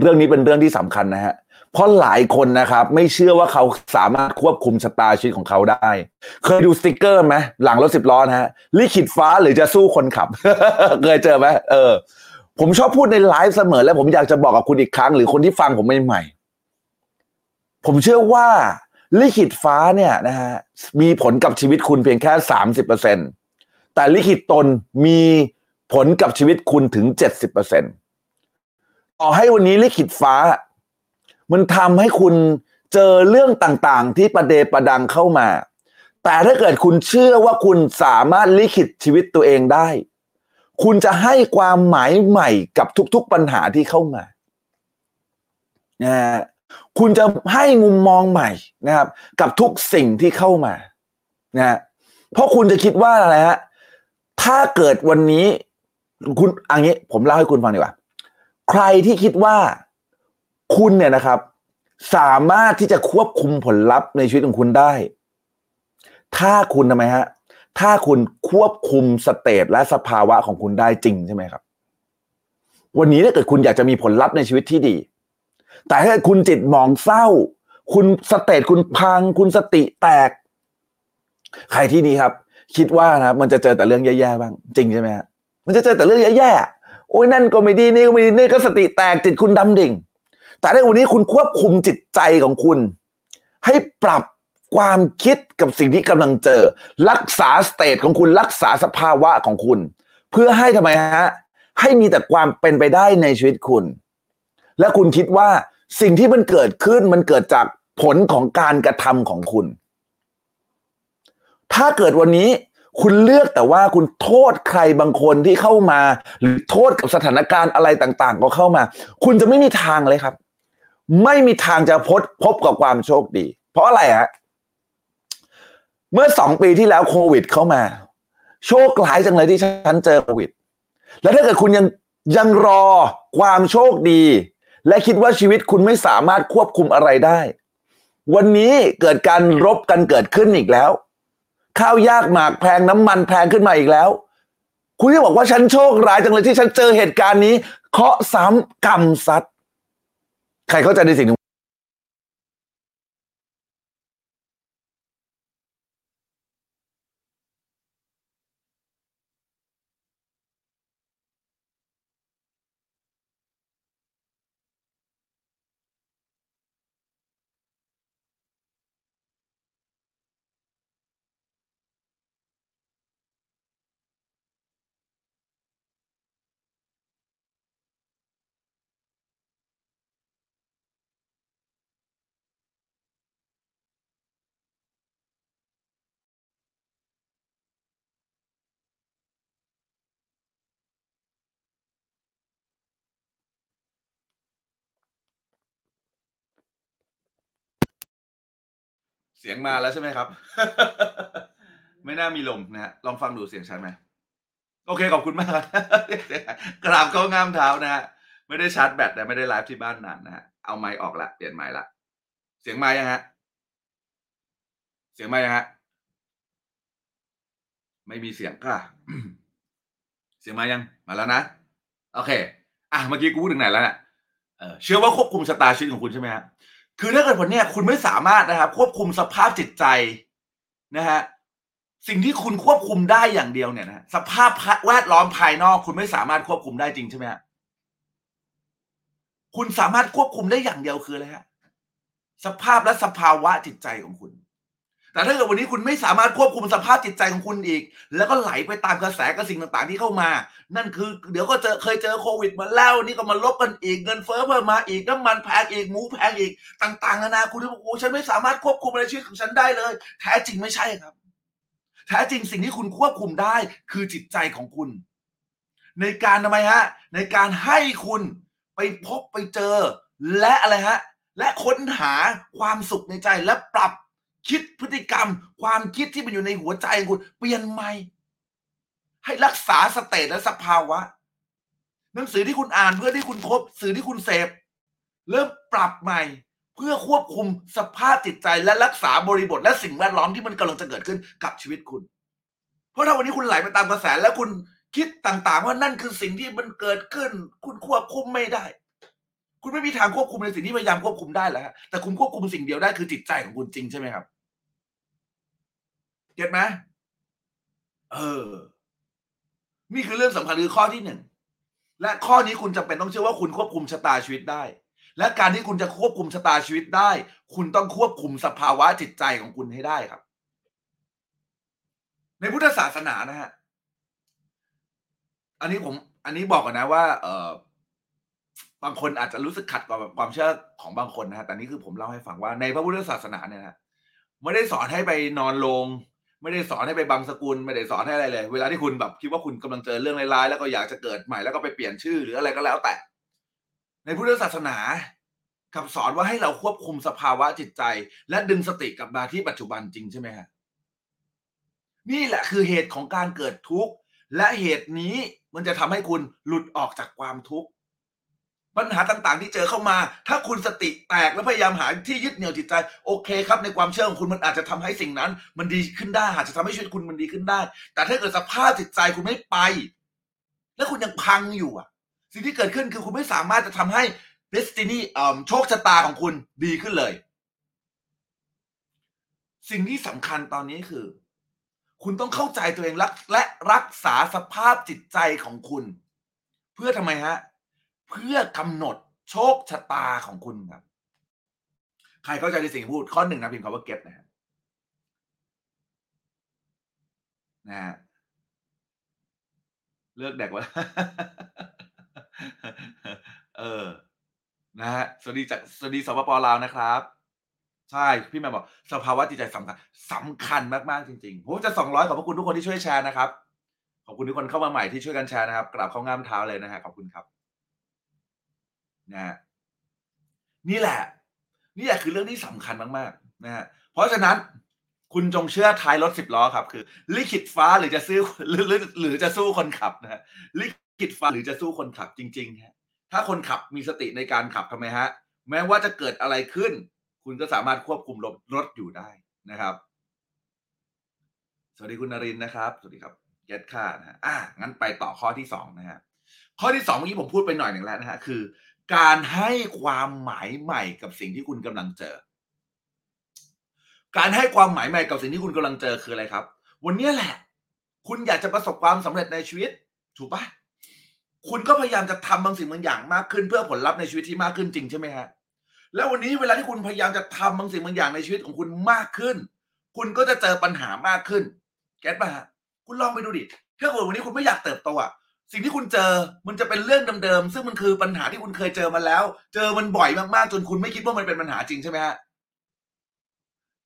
เรื่องนี้เป็นเรื่องที่สำคัญนะฮะเพราะหลายคนนะครับไม่เชื่อว่าเขาสามารถควบคุมชะตาชีวิตของเขาได้ เคยดูสติกเกอร์ไหมหลังรถสิบล้อนะฮะลิขิตฟ้าหรือจะสู้คนขับ เคยเจอไหมเออ ผมชอบพูดในไลฟ์เสมอ และผมอยากจะบอกกับคุณอีกครั้ง หรือคนที่ฟังผมใหม่ๆผมเชื่อว่าลิขิตฟ้าเนี่ยนะฮะมีผลกับชีวิตคุณเพียงแค่สามสิบเปอร์เซ็นแต่ลิขิตตนมีผลกับชีวิตคุณถึงเจ็ดสิบเปอร์เซ็นต่่อให้วันนี้ลิขิตฟ้า มันทำให้คุณเจอเรื่องต่างๆ ที่ประเดประดังเข้ามา แต่ถ้าเกิดคุณเชื่อว่าคุณสามารถลิขิตชีวิตตัวเองได้ คุณจะให้ความหมายใหม่กับทุกๆปัญหาที่เข้ามานะคุณจะให้มุมมองใหม่นะครับ กับทุกสิ่งที่เข้ามานะเพราะคุณจะคิดว่าอะไรฮะถ้าเกิดวันนี้คุณอันนี้ผมเล่าให้คุณฟังดีกว่า ใครที่คิดว่าคุณเนี่ยนะครับ สามารถที่จะควบคุมผลลัพธ์ในชีวิตของคุณได้ ถ้าคุณทำไมฮะ ถ้าคุณควบคุมสเตตและสภาวะของคุณได้จริงใช่ไหมครับ วันนี้ถ้าเกิดคุณอยากจะมีผลลัพธ์ในชีวิตที่ดี แต่ถ้าคุณจิตหมองเศร้า คุณ state คุณพัง คุณสติแตก ใครที่นี้ครับ คิดว่านะมันจะเจอแต่เรื่องแย่ๆบ้าง จริงใช่ไหมฮะมันจะเจอแต่เรื่องแย่ๆ โอ้ยนั่นก็ไม่ดีนี่ก็ไม่ดีนี่ก็สติแตกจิตคุณดำดิ่ง แต่ในวันนี้คุณควบคุมจิตใจของคุณ ให้ปรับความคิดกับสิ่งที่กำลังเจอ รักษา state ของคุณรักษาสภาวะของคุณ เพื่อให้ทำไมฮะ ให้มีแต่ความเป็นไปได้ในชีวิตคุณ และคุณคิดว่าสิ่งที่มันเกิดขึ้นมันเกิดจากผลของการกระทำของคุณ ถ้าเกิดวันนี้ คุณเลือกแต่ว่าคุณโทษใครบางคนที่เข้ามา หรือโทษกับสถานการณ์อะไรต่างๆ ก็เข้ามา คุณจะไม่มีทางเลยครับ ไม่มีทางจะพบพบกับความโชคดี เพราะอะไรฮะเมื่อสองปีที่แล้วโควิดเข้ามา โชคร้ายจังเลยที่ฉันเจอโควิด แล้วถ้าเกิดคุณยังยังรอความโชคดี และคิดว่าชีวิตคุณไม่สามารถควบคุมอะไรได้ วันนี้เกิดการรบกันเกิดขึ้นอีกแล้ว ข้าวยากหมากแพงน้ำมันแพงขึ้นมาอีกแล้ว คุณจะบอกว่าฉันโชคร้ายจังเลยที่ฉันเจอเหตุการณ์นี้ เคาะซ้ำกรรมซัดใครเข้าใจในสิ่ง เสียงมาแล้วใช่ไหมครับ ไม่น่ามีลมนะฮะลองฟังดูเสียงชัดไหมโอเคขอบคุณมากครับกราบเข้างามเท้านะฮะไม่ได้ชาร์จแบตแต่ไม่ได้ไลฟ์ที่บ้านนานนะฮะเอาไมค์ออกละเปลี่ยนไมค์ละเสียงมายังฮะ เสียงมายังฮะ ไม่มีเสียงค่ะ เสียงมายังมาแล้วนะโอเค อะเมื่อกี้กูพูดถึงไหนแล้วเนี่ยเออเชื่อว่าควบคุมชะตาชีวิตของคุณใช่ไหมฮะ คือถ้าเกิดผลเนี่ยคุณไม่สามารถนะครับ ควบคุมสภาพจิตใจนะฮะสิ่งที่คุณควบคุมได้อย่างเดียวเนี่ยนะสภาพแวดล้อมภายนอก คุณไม่สามารถควบคุมได้จริงใช่ไหมฮะคุณสามารถควบคุมได้อย่างเดียวคืออะไรฮะสภาพและสภาวะจิตใจของคุณ แต่ถ้าเกิดวันนี้คุณไม่สามารถควบคุมสภาพจิตใจของคุณอีก แล้วก็ไหลไปตามกระแสกับสิ่งต่างๆ ที่เข้ามา นั่นคือ เดี๋ยวก็เจอเคยเจอโควิดมาแล้วนี่ก็มาลบกันอีกเงินเฟ้อเพิ่มมาอีกน้ำมันแพงอีกหมูแพงอีกต่างๆนานาคุณบอกโอ้ฉันไม่สามารถควบคุมอะไรชีวิตของฉันได้เลย แท้จริงไม่ใช่ครับ แท้จริงสิ่งที่คุณควบคุมได้คือจิตใจของคุณ ในการทำไมฮะ ในการให้คุณไปพบไปเจอ และอะไรฮะ และค้นหาความสุขในใจและปรับ คิดพฤติกรรม ความคิดที่มันอยู่ในหัวใจคุณเปลี่ยนใหม่ ให้รักษาสเตตและสภาวะ หนังสือที่คุณอ่านเพื่อที่คุณคบสื่อที่คุณเสพ เริ่มปรับใหม่ เพื่อควบคุมสภาพจิตใจและรักษาบริบท และสิ่งแวดล้อมที่มันกำลังจะเกิดขึ้นกับชีวิตคุณ เพราะถ้าวันนี้คุณไหลไปตามกระแสแล้วคุณคิดต่างๆ ว่านั่นคือสิ่งที่มันเกิดขึ้น คุณควบคุมไม่ได้ คุณไม่มีทางควบคุมในสิ่งที่พยายามควบคุมได้แล้วแต่คุณควบคุมสิ่งเดียวได้คือจิตใจของคุณจริงใช่ไหมครับเก็ตไหมเออ นี่คือเรื่องสำคัญคือข้อที่หนึ่งและข้อนี้คุณจะเป็นต้องเชื่อว่าคุณควบคุมชะตาชีวิตได้ และการที่คุณจะควบคุมชะตาชีวิตได้ คุณต้องควบคุมสภาวะจิตใจของคุณให้ได้ครับ ในพุทธศาสนานะฮะอันนี้ผม อันนี้บอกก่อนนะว่า เออ บางคนอาจจะรู้สึกขัดกับความเชื่อของบางคนนะฮะแต่นี่คือผมเล่าให้ฟังว่าในพระพุทธศาสนาเนี่ยนะไม่ได้สอนให้ไปนอนลง ไม่ได้สอนให้ไปบังสกุล ไม่ได้สอนให้อะไรเลย เวลาที่คุณแบบคิดว่าคุณกำลังเจอเรื่องร้ายๆแล้วก็อยากจะเกิดใหม่แล้วก็ไปเปลี่ยนชื่อหรืออะไรก็แล้วแต่ ในพุทธศาสนาคำสอนว่าให้เราควบคุมสภาวะจิตใจ และดึงสติกลับมาที่ปัจจุบันจริงใช่ไหมฮะนี่แหละคือเหตุของการเกิดทุกข์และเหตุนี้มันจะทำให้คุณหลุดออกจากความทุกข์ ปัญหาต่างๆ ที่เจอเข้ามา ถ้าคุณสติแตกแล้วพยายามหาที่ยึดเหนี่ยวจิตใจ โอเคครับ ในความเชื่อของคุณมันอาจจะทำให้สิ่งนั้น มันดีขึ้นได้อาจจะทำให้ชีวิตคุณมันดีขึ้นได้ แต่ถ้าเกิดสภาพจิตใจคุณไม่ไป แล้วคุณยังพังอยู่อะ สิ่งที่เกิดขึ้นคือคุณไม่สามารถจะทำให้ destiny โชคชะตาของคุณดีขึ้นเลย สิ่งที่สำคัญตอนนี้คือ คุณต้องเข้าใจตัวเองและรักษาสภาพจิตใจของคุณ เพื่อทำไมฮะ เพื่อกำหนดโชคชะตาของคุณครับ ใครเข้าใจในสิ่งพูดข้อหนึ่งนะพิมพ์คำว่าเก็ตนะฮะนะฮะเลิกแดกวะเออ นะฮะสวัสดีจากสวัสดีสปปลาวนะครับ ใช่ พี่แม่บอก สภาวะจิตใจสำคัญสำคัญมาก ๆ จริงๆผมจะสองร้อยขอบพระคุณทุกคนที่ช่วยแชร์นะครับ ขอบคุณทุกคนเข้ามาใหม่ที่ช่วยกันแชร์นะครับ กราบเข้างามเท้าเลยนะฮะขอบคุณครับ นะฮะนี่แหละ นี่แหละคือเรื่องที่สำคัญมากๆนะฮะเพราะฉะนั้นคุณจงเชื่อท้ายรถสิบล้อครับ คือ ลิขิตฟ้าหรือจะซื้อหรือหรือหรือจะสู้คนขับนะฮะลิขิตฟ้าหรือจะสู้คนขับจริงๆฮะถ้าคนขับมีสติในการขับทำไมฮะ แม้ว่าจะเกิดอะไรขึ้น คุณก็สามารถควบคุมรถรถอยู่ได้นะครับ สวัสดีคุณนรินนะครับ สวัสดีครับเก็ตค่านะฮะอะงั้นไปต่อข้อที่สองนะฮะข้อที่สองเมื่อกี้ผมพูดไปหน่อยหนึ่งแล้วนะฮะคือ การให้ความหมายใหม่กับสิ่งที่คุณกำลังเจอ การให้ความหมายใหม่กับสิ่งที่คุณกำลังเจอคืออะไรครับ วันนี้แหละ คุณอยากจะประสบความสำเร็จในชีวิต ถูกปะคุณก็พยายามจะทำบางสิ่งบางอย่างมากขึ้น เพื่อผลลัพธ์ในชีวิตที่มากขึ้นจริงใช่ไหมฮะแล้ววันนี้เวลาที่คุณพยายามจะทำบางสิ่งบางอย่างในชีวิตของคุณมากขึ้น คุณก็จะเจอปัญหามากขึ้น get ป่ะฮะคุณลองไปดูดิถ้าเกิดวันนี้คุณไม่อยากเติบโตอะ สิ่งที่คุณเจอมันจะเป็นเรื่องเดิมๆซึ่งมันคือปัญหาที่คุณเคยเจอมาแล้ว เจอมันบ่อยมากๆจนคุณไม่คิดว่ามันเป็นปัญหาจริงใช่ไหมฮะ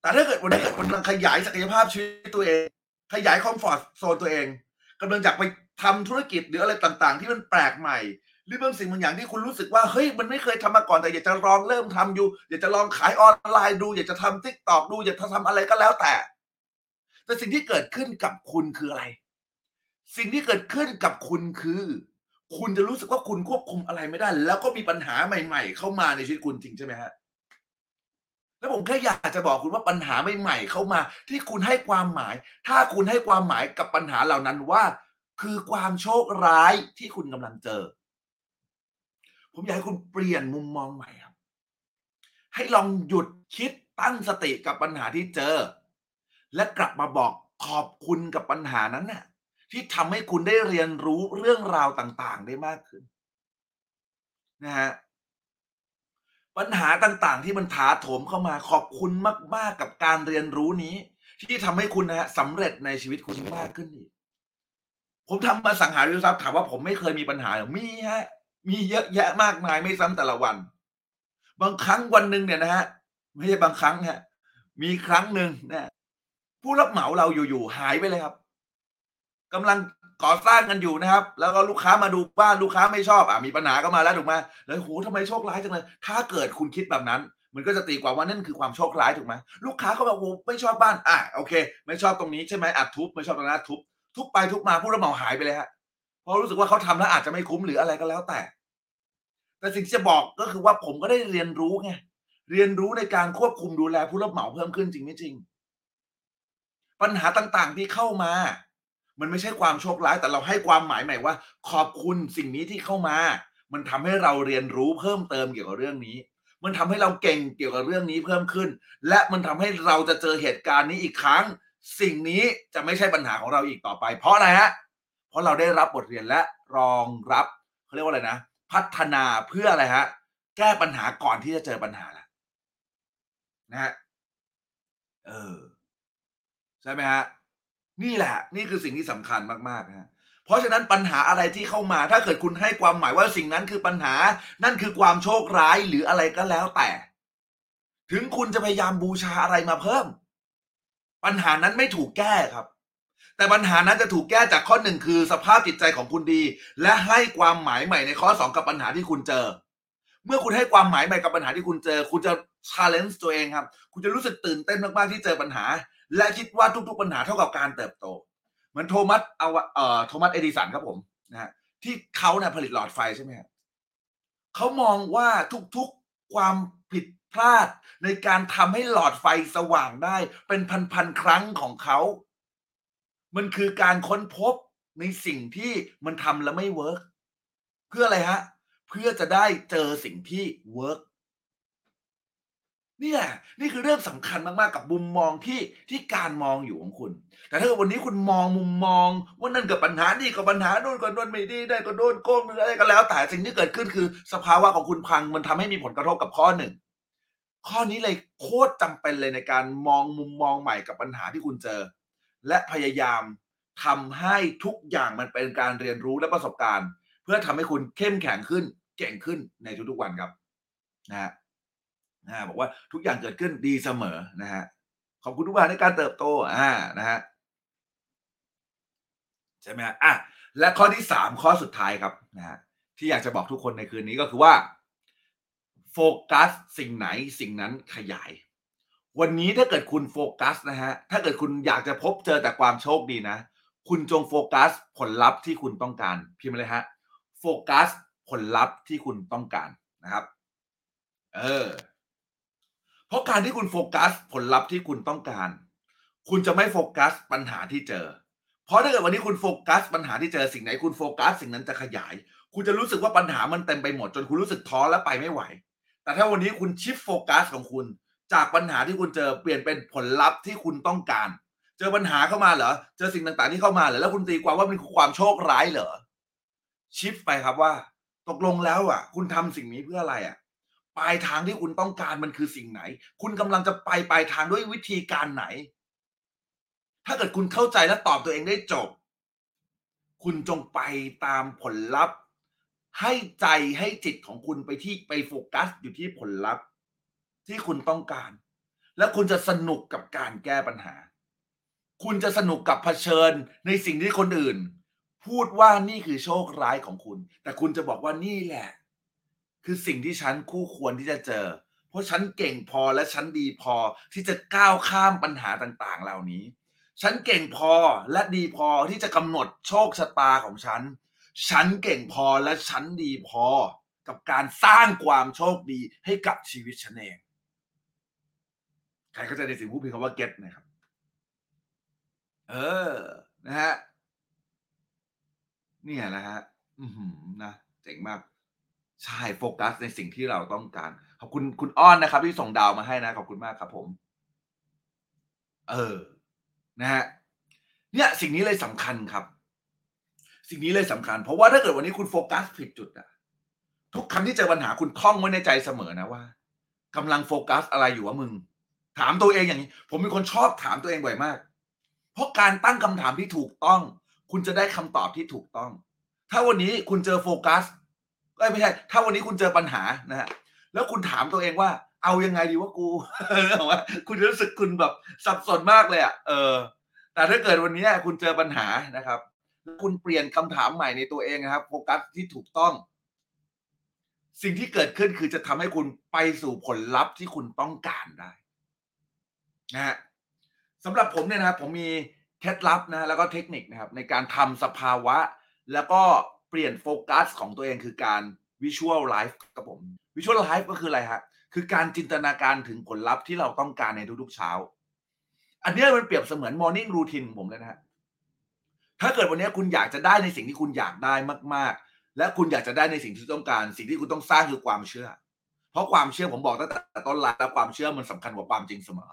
แต่ถ้าเกิดวันนี้คุณกำลังขยายศักยภาพชีวิตตัวเอง ขยาย comfort zone ตัวเองกำลังอยากไปทำธุรกิจหรืออะไรต่างๆ ที่มันแปลกใหม่ หรือบางสิ่งบางอย่างที่คุณรู้สึกว่าเฮ้ยมันไม่เคยทำมาก่อนแต่อยากจะลองเริ่มทำอยู่ อยากจะลองขายออนไลน์ดู อยากจะทำทิกตอกดู อยากจะทำอะไรก็แล้วแต่ แต่สิ่งที่เกิดขึ้นกับคุณคืออะไร สิ่งที่เกิดขึ้นกับคุณคือ คุณจะรู้สึกว่าคุณควบคุมอะไรไม่ได้ แล้วก็มีปัญหาใหม่ ๆ เข้ามาในชีวิตคุณจริงใช่ไหมฮะแล้วผมแค่อยากจะบอกคุณว่าปัญหาใหม่ๆเข้ามา ที่คุณให้ความหมาย ถ้าคุณให้ความหมายกับปัญหาเหล่านั้นว่า คือความโชคร้ายที่คุณกำลังเจอ ผมอยากให้คุณเปลี่ยนมุมมองใหม่ครับ ให้ลองหยุดคิดตั้งสติกับปัญหาที่เจอ และกลับมาบอกขอบคุณกับปัญหานั้นน่ะ ที่ทำให้คุณได้เรียนรู้เรื่องราวต่างๆ ได้มากขึ้นนะฮะปัญหาต่างๆ ที่มันถาโถมเข้ามาขอบคุณมาก ๆ กับการเรียนรู้นี้ ที่ทำให้คุณนะฮะสำเร็จในชีวิตคุณมากขึ้นอีกผมทำมาสังหาริมทรัพย์ถามว่าผมไม่เคยมีปัญหาหรือมีฮะ มีเยอะแยะมากมายไม่ซ้ำแต่ละวัน บางครั้งวันหนึ่งเนี่ยนะฮะไม่ใช่บางครั้งฮะ มีครั้งหนึ่งนะผู้รับเหมาเราอยู่ๆหายไปเลยครับ กำลังก่อสร้างกันอยู่นะครับ แล้วก็ลูกค้ามาดูบ้านลูกค้าไม่ชอบอะมีปัญหาก็มาแล้วถูกไหมแล้วโหทำไมโชคร้ายจังเลย ถ้าเกิดคุณคิดแบบนั้น มันก็จะตีความว่านั่นคือความโชคร้ายถูกไหมลูกค้าเขาบอกโอ้ไม่ชอบบ้านอะโอเค ไม่ชอบตรงนี้ใช่ไหมอะทุบไม่ชอบตรงนั้นทุบทุบไปทุบมาผู้รับเหมาหายไปเลยฮะเพราะรู้สึกว่าเขาทำแล้วอาจจะไม่คุ้มหรืออะไรก็แล้วแต่ แต่สิ่งที่จะบอกก็คือว่าผมก็ได้เรียนรู้ไงเรียนรู้ในการควบคุมดูแลผู้รับเหมาเพิ่มขึ้นจริงไม่จริง ปัญหาต่างๆที่เข้ามา มันไม่ใช่ความโชคร้ายแต่เราให้ความหมายใหม่ว่า ขอบคุณสิ่งนี้ที่เข้ามา มันทำให้เราเรียนรู้เพิ่มเติมเกี่ยวกับเรื่องนี้ มันทำให้เราเก่งเกี่ยวกับเรื่องนี้เพิ่มขึ้น และมันทำให้เราจะเจอเหตุการณ์นี้อีกครั้ง สิ่งนี้จะไม่ใช่ปัญหาของเราอีกต่อไป เพราะอะไรฮะเพราะเราได้รับบทเรียนและรองรับเขาเรียกว่าอะไรนะ พัฒนาเพื่ออะไรฮะแก้ปัญหาก่อนที่จะเจอปัญหาล้วนะฮะเออใช่ไหมฮะ นี่แหละ นี่คือสิ่งที่สำคัญมากๆนะฮะเพราะฉะนั้นปัญหาอะไรที่เข้ามาถ้าเกิดคุณให้ความหมายว่าสิ่งนั้นคือปัญหา นั่นคือความโชคร้ายหรืออะไรก็แล้วแต่ ถึงคุณจะพยายามบูชาอะไรมาเพิ่ม ปัญหานั้นไม่ถูกแก้ครับ แต่ปัญหานั้นจะถูกแก้จากข้อหนึ่งคือสภาพจิตใจของคุณดี และให้ความหมายใหม่ในข้อสองกับปัญหาที่คุณเจอ เมื่อคุณให้ความหมายใหม่กับปัญหาที่คุณเจอ คุณจะ challenge ตัวเองครับ คุณจะรู้สึกตื่นเต้นมากๆที่เจอปัญหา และคิดว่าทุกๆปัญหาเท่ากับการเติบโต เหมือนโทมัสเอาเอ่อโทมัสเอดิสันครับผมนะฮะที่เขาเนี่ยผลิตหลอดไฟใช่ไหมครับเขามองว่าทุกๆความผิดพลาดในการทำให้หลอดไฟสว่างได้ เป็นพันๆครั้งของเขา มันคือการค้นพบในสิ่งที่มันทำแล้วไม่ work เพื่ออะไรฮะ เพื่อจะได้เจอสิ่งที่ work นี่แหละนี่คือเรื่องสำคัญมากๆกับมุมมองที่ที่การมองอยู่ของคุณ แต่ถ้าวันนี้คุณมองมุมมองว่านั่นกับปัญหานี่กับปัญหาโน่นก็โน่นไม่ดีได้ก็โดนโกงหรืออะไรก็แล้ว แต่สิ่งที่เกิดขึ้นคือ สภาวะของคุณพังมันทำให้มีผลกระทบกับข้อหนึ่งข้อนี้เลยโคตรจำเป็นเลยในการมองมุมมองใหม่กับปัญหาที่คุณเจอ และพยายามทำให้ทุกอย่างมันเป็นการเรียนรู้และประสบการณ์ เพื่อทำให้คุณเข้มแข็งขึ้น เก่งขึ้นในทุกๆวันครับนะฮะ นะฮะบอกว่าทุกอย่างเกิดขึ้นดีเสมอนะฮะขอบคุณทุกวันในการเติบโตอ่านะฮะใช่ไหมอะและข้อที่สามข้อสุดท้ายครับนะฮะที่อยากจะบอกทุกคนในคืนนี้ก็คือว่าโฟกัสสิ่งไหนสิ่งนั้นขยาย วันนี้ถ้าเกิดคุณโฟกัสนะฮะถ้าเกิดคุณอยากจะพบเจอแต่ความโชคดีนะ คุณจงโฟกัสผลลัพธ์ที่คุณต้องการพิมพ์เลยฮะโฟกัสผลลัพธ์ที่คุณต้องการนะครับ เออ เพราะการที่คุณโฟกัสผลลัพธ์ที่คุณต้องการ คุณจะไม่โฟกัสปัญหาที่เจอ เพราะถ้าเกิดวันนี้คุณโฟกัสปัญหาที่เจอสิ่งไหนคุณโฟกัสสิ่งนั้นจะขยาย คุณจะรู้สึกว่าปัญหามันเต็มไปหมดจนคุณรู้สึกท้อและไปไม่ไหว แต่ถ้าวันนี้คุณชิฟโฟกัสของคุณ จากปัญหาที่คุณเจอเปลี่ยนเป็นผลลัพธ์ที่คุณต้องการ เจอปัญหาเข้ามาเหรอ เจอสิ่งต่างๆที่เข้ามาเหรอแล้วคุณตีความว่าเป็นความโชคร้ายเหรอชิฟไปครับว่า ตกลงแล้วอะ คุณทำสิ่งนี้เพื่ออะไรอะ ปลายทางที่คุณต้องการมันคือสิ่งไหน คุณกำลังจะไปปลายทางด้วยวิธีการไหน ถ้าเกิดคุณเข้าใจและตอบตัวเองได้จบ คุณจงไปตามผลลัพธ์ ให้ใจให้จิตของคุณไปที่ไปโฟกัสอยู่ที่ผลลัพธ์ ที่คุณต้องการ และคุณจะสนุกกับการแก้ปัญหา คุณจะสนุกกับเผชิญในสิ่งที่คนอื่น พูดว่านี่คือโชคร้ายของคุณ แต่คุณจะบอกว่านี่แหละ คือสิ่งที่ฉันคู่ควรที่จะเจอ เพราะฉันเก่งพอและฉันดีพอที่จะก้าวข้ามปัญหาต่างๆ เหล่านี้ ฉันเก่งพอและดีพอที่จะกำหนดโชคชะตาของฉัน ฉันเก่งพอและฉันดีพอกับการสร้างความโชคดีให้กับชีวิตฉันเองใครเข้าใจในสิ่งที่พูดเพียงคำว่า get นะครับ เออ นะฮะ เนี่ยนะฮะ อือหือนะ เจ๋งมาก ใช่โฟกัสในสิ่งที่เราต้องการ ขอบคุณคุณอ้อนนะครับ ที่ส่งดาวมาให้นะ ขอบคุณมากครับผม เออ นะฮะเนี่ยสิ่งนี้เลยสำคัญครับ สิ่งนี้เลยสำคัญ เพราะว่าถ้าเกิดวันนี้คุณโฟกัสผิดจุดอะทุกครั้งที่เจอปัญหาคุณท่องไว้ในใจเสมอนะว่ากำลังโฟกัสอะไรอยู่วะมึง ถามตัวเองอย่างนี้ ผมเป็นคนชอบถามตัวเองบ่อยมาก เพราะการตั้งคำถามที่ถูกต้อง คุณจะได้คำตอบที่ถูกต้อง ถ้าวันนี้คุณเจอโฟกัส ไม่ใช่ ถ้าวันนี้คุณเจอปัญหานะฮะแล้วคุณถามตัวเองว่า เอายังไงดีว่ากูเรื่องว่าคุณรู้สึกคุณแบบสับสนมากเลยอะเออ แต่ถ้าเกิดวันนี้คุณเจอปัญหานะครับแล้วคุณเปลี่ยนคำถามใหม่ในตัวเองนะครับโฟกัสที่ถูกต้อง สิ่งที่เกิดขึ้นคือจะทำให้คุณไปสู่ผลลัพธ์ที่คุณต้องการได้นะฮะสำหรับผมเนี่ยนะครับผมมีเคล็ดลับนะแล้วก็เทคนิคนะครับ ในการทำสภาวะ แล้วก็ ปลี่ยนโฟกัสของตัวเองคือการวิชวลไลฟ์กับผมวิชวลไลฟ์ก็คืออะไรฮะคือการจินตนาการถึงผลลัพธ์ที่เราต้องการในทุกๆเช้า อันนี้มันเปรียบเสมือนมอร์นิ่งรูทีนของผมเลยนะฮะถ้าเกิดวันนี้คุณอยากจะได้ในสิ่งที่คุณอยากได้มาก ๆ และคุณอยากจะได้ในสิ่งที่ต้องการ สิ่งที่คุณต้องสร้างคือความเชื่อ เพราะความเชื่อผมบอกตั้งแต่ต้นไลฟ์แล้วความเชื่อมันสำคัญกว่าความจริงเสมอ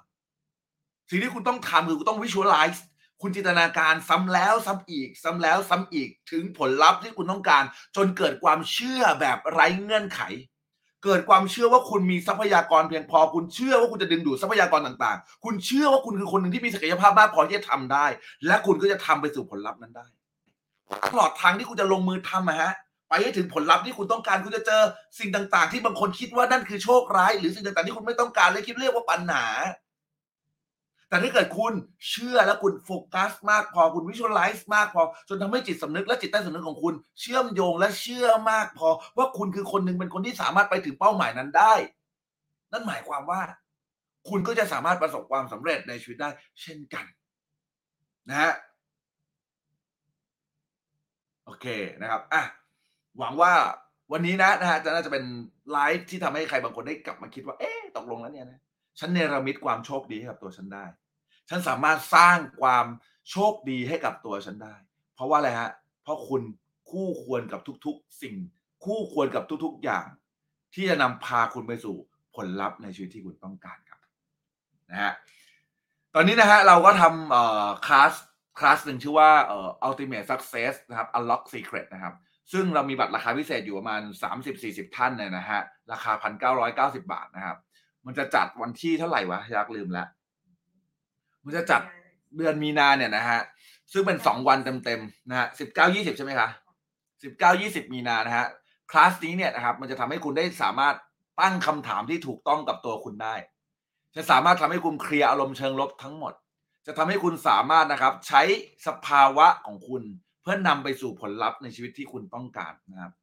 สิ่งที่คุณต้องทำคือคุณต้องวิชวลไลซ์ คุณจินตนาการซ้ำแล้วซ้ำอีก ซ้ำแล้วซ้ำอีกถึงผลลัพธ์ที่คุณต้องการ จนเกิดความเชื่อแบบไร้เงื่อนไข เกิดความเชื่อว่าคุณมีทรัพยากรเพียงพอ คุณเชื่อว่าคุณจะดึงดูดทรัพยากรต่าง ๆ คุณเชื่อว่าคุณคือคนหนึ่งที่มีศักยภาพมากพอที่จะทำได้ และคุณก็จะทำไปสู่ผลลัพธ์นั้นได้ตลอดทางที่คุณจะลงมือทำอะฮะไปให้ถึงผลลัพธ์ที่คุณต้องการคุณจะเจอสิ่งต่าง ๆ ที่บางคนคิดว่านั่นคือโชคร้าย หรือสิ่งต่างๆที่คุณไม่ต้องการเลยคิดเรียกว่าปัญหา แต่ถ้าเกิดคุณเชื่อและคุณโฟกัสมากพอคุณวิชวลไลซ์มากพอ จนทำให้จิตสำนึกและจิตใต้สำนึกของคุณ เชื่อมโยงและเชื่อมากพอ ว่าคุณคือคนหนึ่งเป็นคนที่สามารถไปถึงเป้าหมายนั้นได้ นั่นหมายความว่า คุณก็จะสามารถประสบความสำเร็จในชีวิตได้ เช่นกัน นะฮะโอเคนะครับอะหวังว่าวันนี้นะนะฮะจะน่าจะเป็นไลฟ์ที่ทำให้ใครบางคนได้กลับมาคิดว่า เอ๊ะตกลงแล้วเนี่ยนะฉันเนรมิตความโชคดีให้กับตัวฉันได้ ฉันสามารถสร้างความโชคดีให้กับตัวฉันได้ เพราะว่าอะไรฮะ เพราะคุณคู่ควรกับทุกๆ สิ่ง คู่ควรกับทุกๆอย่าง ที่จะนำพาคุณไปสู่ผลลัพธ์ในชีวิตที่คุณต้องการครับนะฮะตอนนี้นะฮะเราก็ทำเอ่อคลาสคลาสหนึ่งชื่อว่าเอ่อ ultimate success นะครับ unlock secret นะครับซึ่งเรามีบัตรราคาพิเศษอยู่ประมาณ 30-40 ท่านเนี่ยนะฮะ ราคา 1,990 บาทนะครับ มันจะจัดวันที่เท่าไหร่วะ อยากลืมแล้ว มันจะจัดเดือนมีนาเนี่ยนะฮะซึ่งเป็นสองวันเต็มๆนะฮะสิบเก้ายี่สิบใช่ไหมคะสิบเก้ายี่สิบมีนานะฮะคลาสนี้เนี่ยนะครับมันจะทำให้คุณได้สามารถตั้งคำถามที่ถูกต้องกับตัวคุณได้ จะสามารถทำให้คุณเคลียร์อารมณ์เชิงลบทั้งหมด จะทำให้คุณสามารถนะครับใช้สภาวะของคุณเพื่อนนำไปสู่ผลลัพธ์ในชีวิตที่คุณต้องการนะครับ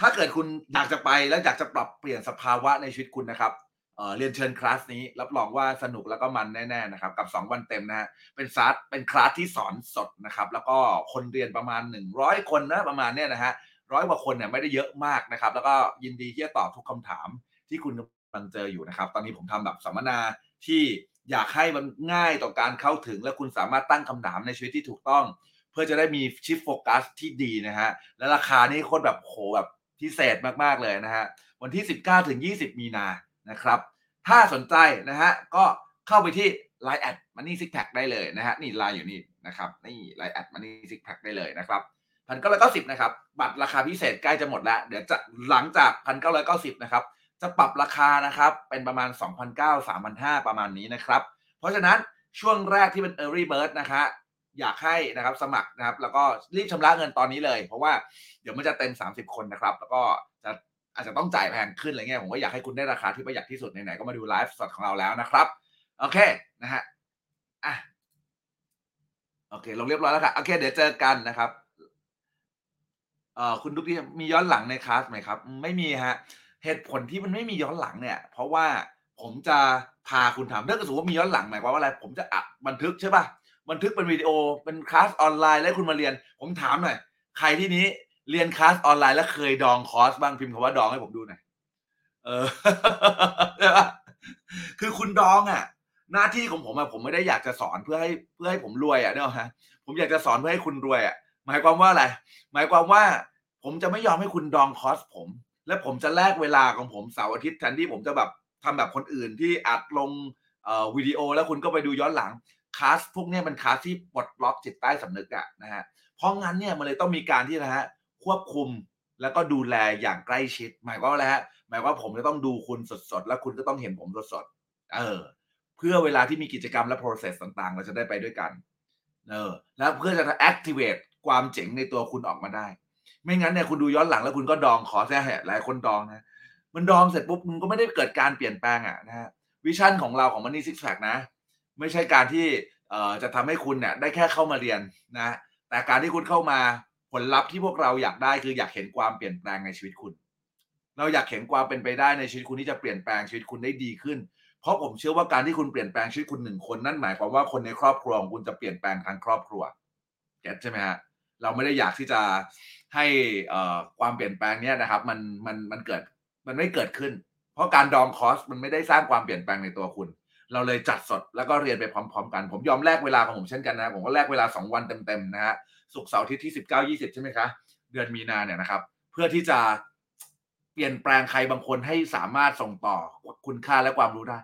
ถ้าเกิดคุณอยากจะไปแล้วอยากจะปรับเปลี่ยนสภาวะในชีวิตคุณนะครับ เอ่อเรียนเชิญคลาสนี้รับรองว่าสนุกแล้วก็มันแน่ๆนะครับกับ 2 วันเต็มนะฮะเป็นซาร์เป็นคลาสที่สอนสดนะครับแล้วก็คนเรียนประมาณ 100 คนนะประมาณเนี้ยนะฮะร้อยกว่าคนเนี่ยไม่ได้เยอะมากนะครับ แล้วก็ยินดีที่จะตอบทุกคำถามที่คุณกำลังเจออยู่นะครับ ตอนนี้ผมทำแบบสัมมนาที่อยากให้มันง่ายต่อการเข้าถึง และคุณสามารถตั้งคำถามในชีวิตที่ถูกต้อง เพื่อจะได้มีชิฟโฟกัสที่ดีนะฮะและราคานี่โคตรแบบโหแบบพิเศษมากๆเลยนะฮะวันที่ 19ถึง20 มีนา นะครับ ถ้าสนใจนะฮะก็เข้าไปที่ Line แอดมันนี่ซิกแพคได้เลยนะฮะนี่ไลน์อยู่นี่นะครับนี่ Line แอดมันนี่ซิกแพคได้เลยนะครับพันเก้าร้อยเก้าสิบนะครับบัตรราคาพิเศษใกล้จะหมดแล้ว เดี๋ยวจะหลังจากพันเก้าร้อยเก้าสิบนะครับจะปรับราคานะครับเป็นประมาณ 2,900 3,500 ประมาณนี้นะครับ เพราะฉะนั้นช่วงแรกที่เป็น Early Bird นะคะอยากให้นะครับสมัครนะครับ แล้วก็รีบชำระเงินตอนนี้เลย เพราะว่าเดี๋ยวมันจะเต็ม 30 คนนะครับ แล้วก็ อาจจะต้องจ่ายแพงขึ้นอะไรเงี้ยผมก็อยากให้คุณได้ราคาที่ประหยัดที่สุดไหนๆก็มาดูไลฟ์สดของเราแล้วนะครับโอเคนะฮะอะโอเค ลงเรียบร้อยแล้วค่ะโอเค เดี๋ยวเจอกันนะครับเอ่อคุณดุ๊กที่มีย้อนหลังในคลาสไหมครับ ไม่มีฮะเหตุผลที่มันไม่มีย้อนหลังเนี่ย เพราะว่าผมจะพาคุณทำถ้าเกิดสมมติว่ามีย้อนหลังหมายความว่าอะไร ผมจะอัดบันทึกใช่ป่ะบันทึกเป็นวิดีโอเป็นคลาสออนไลน์แล้วคุณมาเรียน ผมถามหน่อยใครที่นี้ เรียนคลาสออนไลน์แล้วเคยดองคอร์สบ้างพิมพ์คำว่าดองให้ผมดูหน่อยเออใช่ปะคือคุณดองอะ หน้าที่ของผมอะผมไม่ได้อยากจะสอนเพื่อให้เพื่อให้ผมรวยอะเนกอะฮะผมอยากจะสอนเพื่อให้คุณรวยอะหมายความว่าอะไร หมายความว่า ผมจะไม่ยอมให้คุณดองคอร์สผม และผมจะแลกเวลาของผมเสาร์อาทิตย์แทนที่ผมจะแบบทำแบบคนอื่นที่อัดลงเอ่อวิดีโอแล้วคุณก็ไปดูย้อนหลังคลาสพวกนี้มันคลาสที่ปลดล็อกจิตใต้สำนึกอะนะฮะเพราะงั้นเนี่ยมันเลยต้องมีการที่นะฮะ ควบคุมแล้วก็ดูแลอย่างใกล้ชิด หมายความว่าอะไรฮะหมายความว่าผมจะต้องดูคุณสดๆ แล้วคุณก็ต้องเห็นผมสดๆเออ เพื่อเวลาที่มีกิจกรรมและ process ต่างๆ เราจะได้ไปด้วยกัน เออ แล้วเพื่อจะ activate ความเจ๋งในตัวคุณออกมาได้ ไม่งั้นเนี่ยคุณดูย้อนหลังแล้วคุณก็ดองขอแท้หลายคนดองนะมันดองเสร็จปุ๊บมันก็ไม่ได้เกิดการเปลี่ยนแปลงอะนะฮะวิชั่นของเราของ Money Six Pack นะ ไม่ใช่การที่เอ่อจะทำให้คุณเนี่ยได้แค่เข้ามาเรียนนะ แต่การที่คุณเข้ามา ลลัพธ์ที่พวกเราอยากได้คืออยากเห็นความเปลี่ยนแปลงในชีวิตคุณ เราอยากเห็นความเป็นไปได้ในชีวิตคุณที่จะเปลี่ยนแปลงชีวิตคุณได้ดีขึ้น เพราะผมเชื่อว่าการที่คุณเปลี่ยนแปลงชีวิตคุณหนึ่งคนนั่นหมายความว่าคนในครอบครัวของคุณจะเปลี่ยนแปลงทางครอบครัวเก็ตใช่ไหมฮะเราไม่ได้อยากที่จะให้ความเปลี่ยนแปลงเนี้ยนะครับ มันมันมันเกิดมันไม่เกิดขึ้น เพราะการดองคอร์สมันไม่ได้สร้างความเปลี่ยนแปลงในตัวคุณเราเลยจัดสดแล้วก็เรียนไปพร้อม ๆ กัน ผมยอมแลกเวลาของผมเช่นกันนะ ผมก็แลกเวลา 2 วันเต็มๆนะฮะ ศุกร์เสาร์อาทิตย์ที่19 20ใช่ไหมคะเดือนมีนาเนี่ยนะครับ เพื่อที่จะเปลี่ยนแปลงใครบางคนให้สามารถส่งต่อคุณค่าและความรู้ได้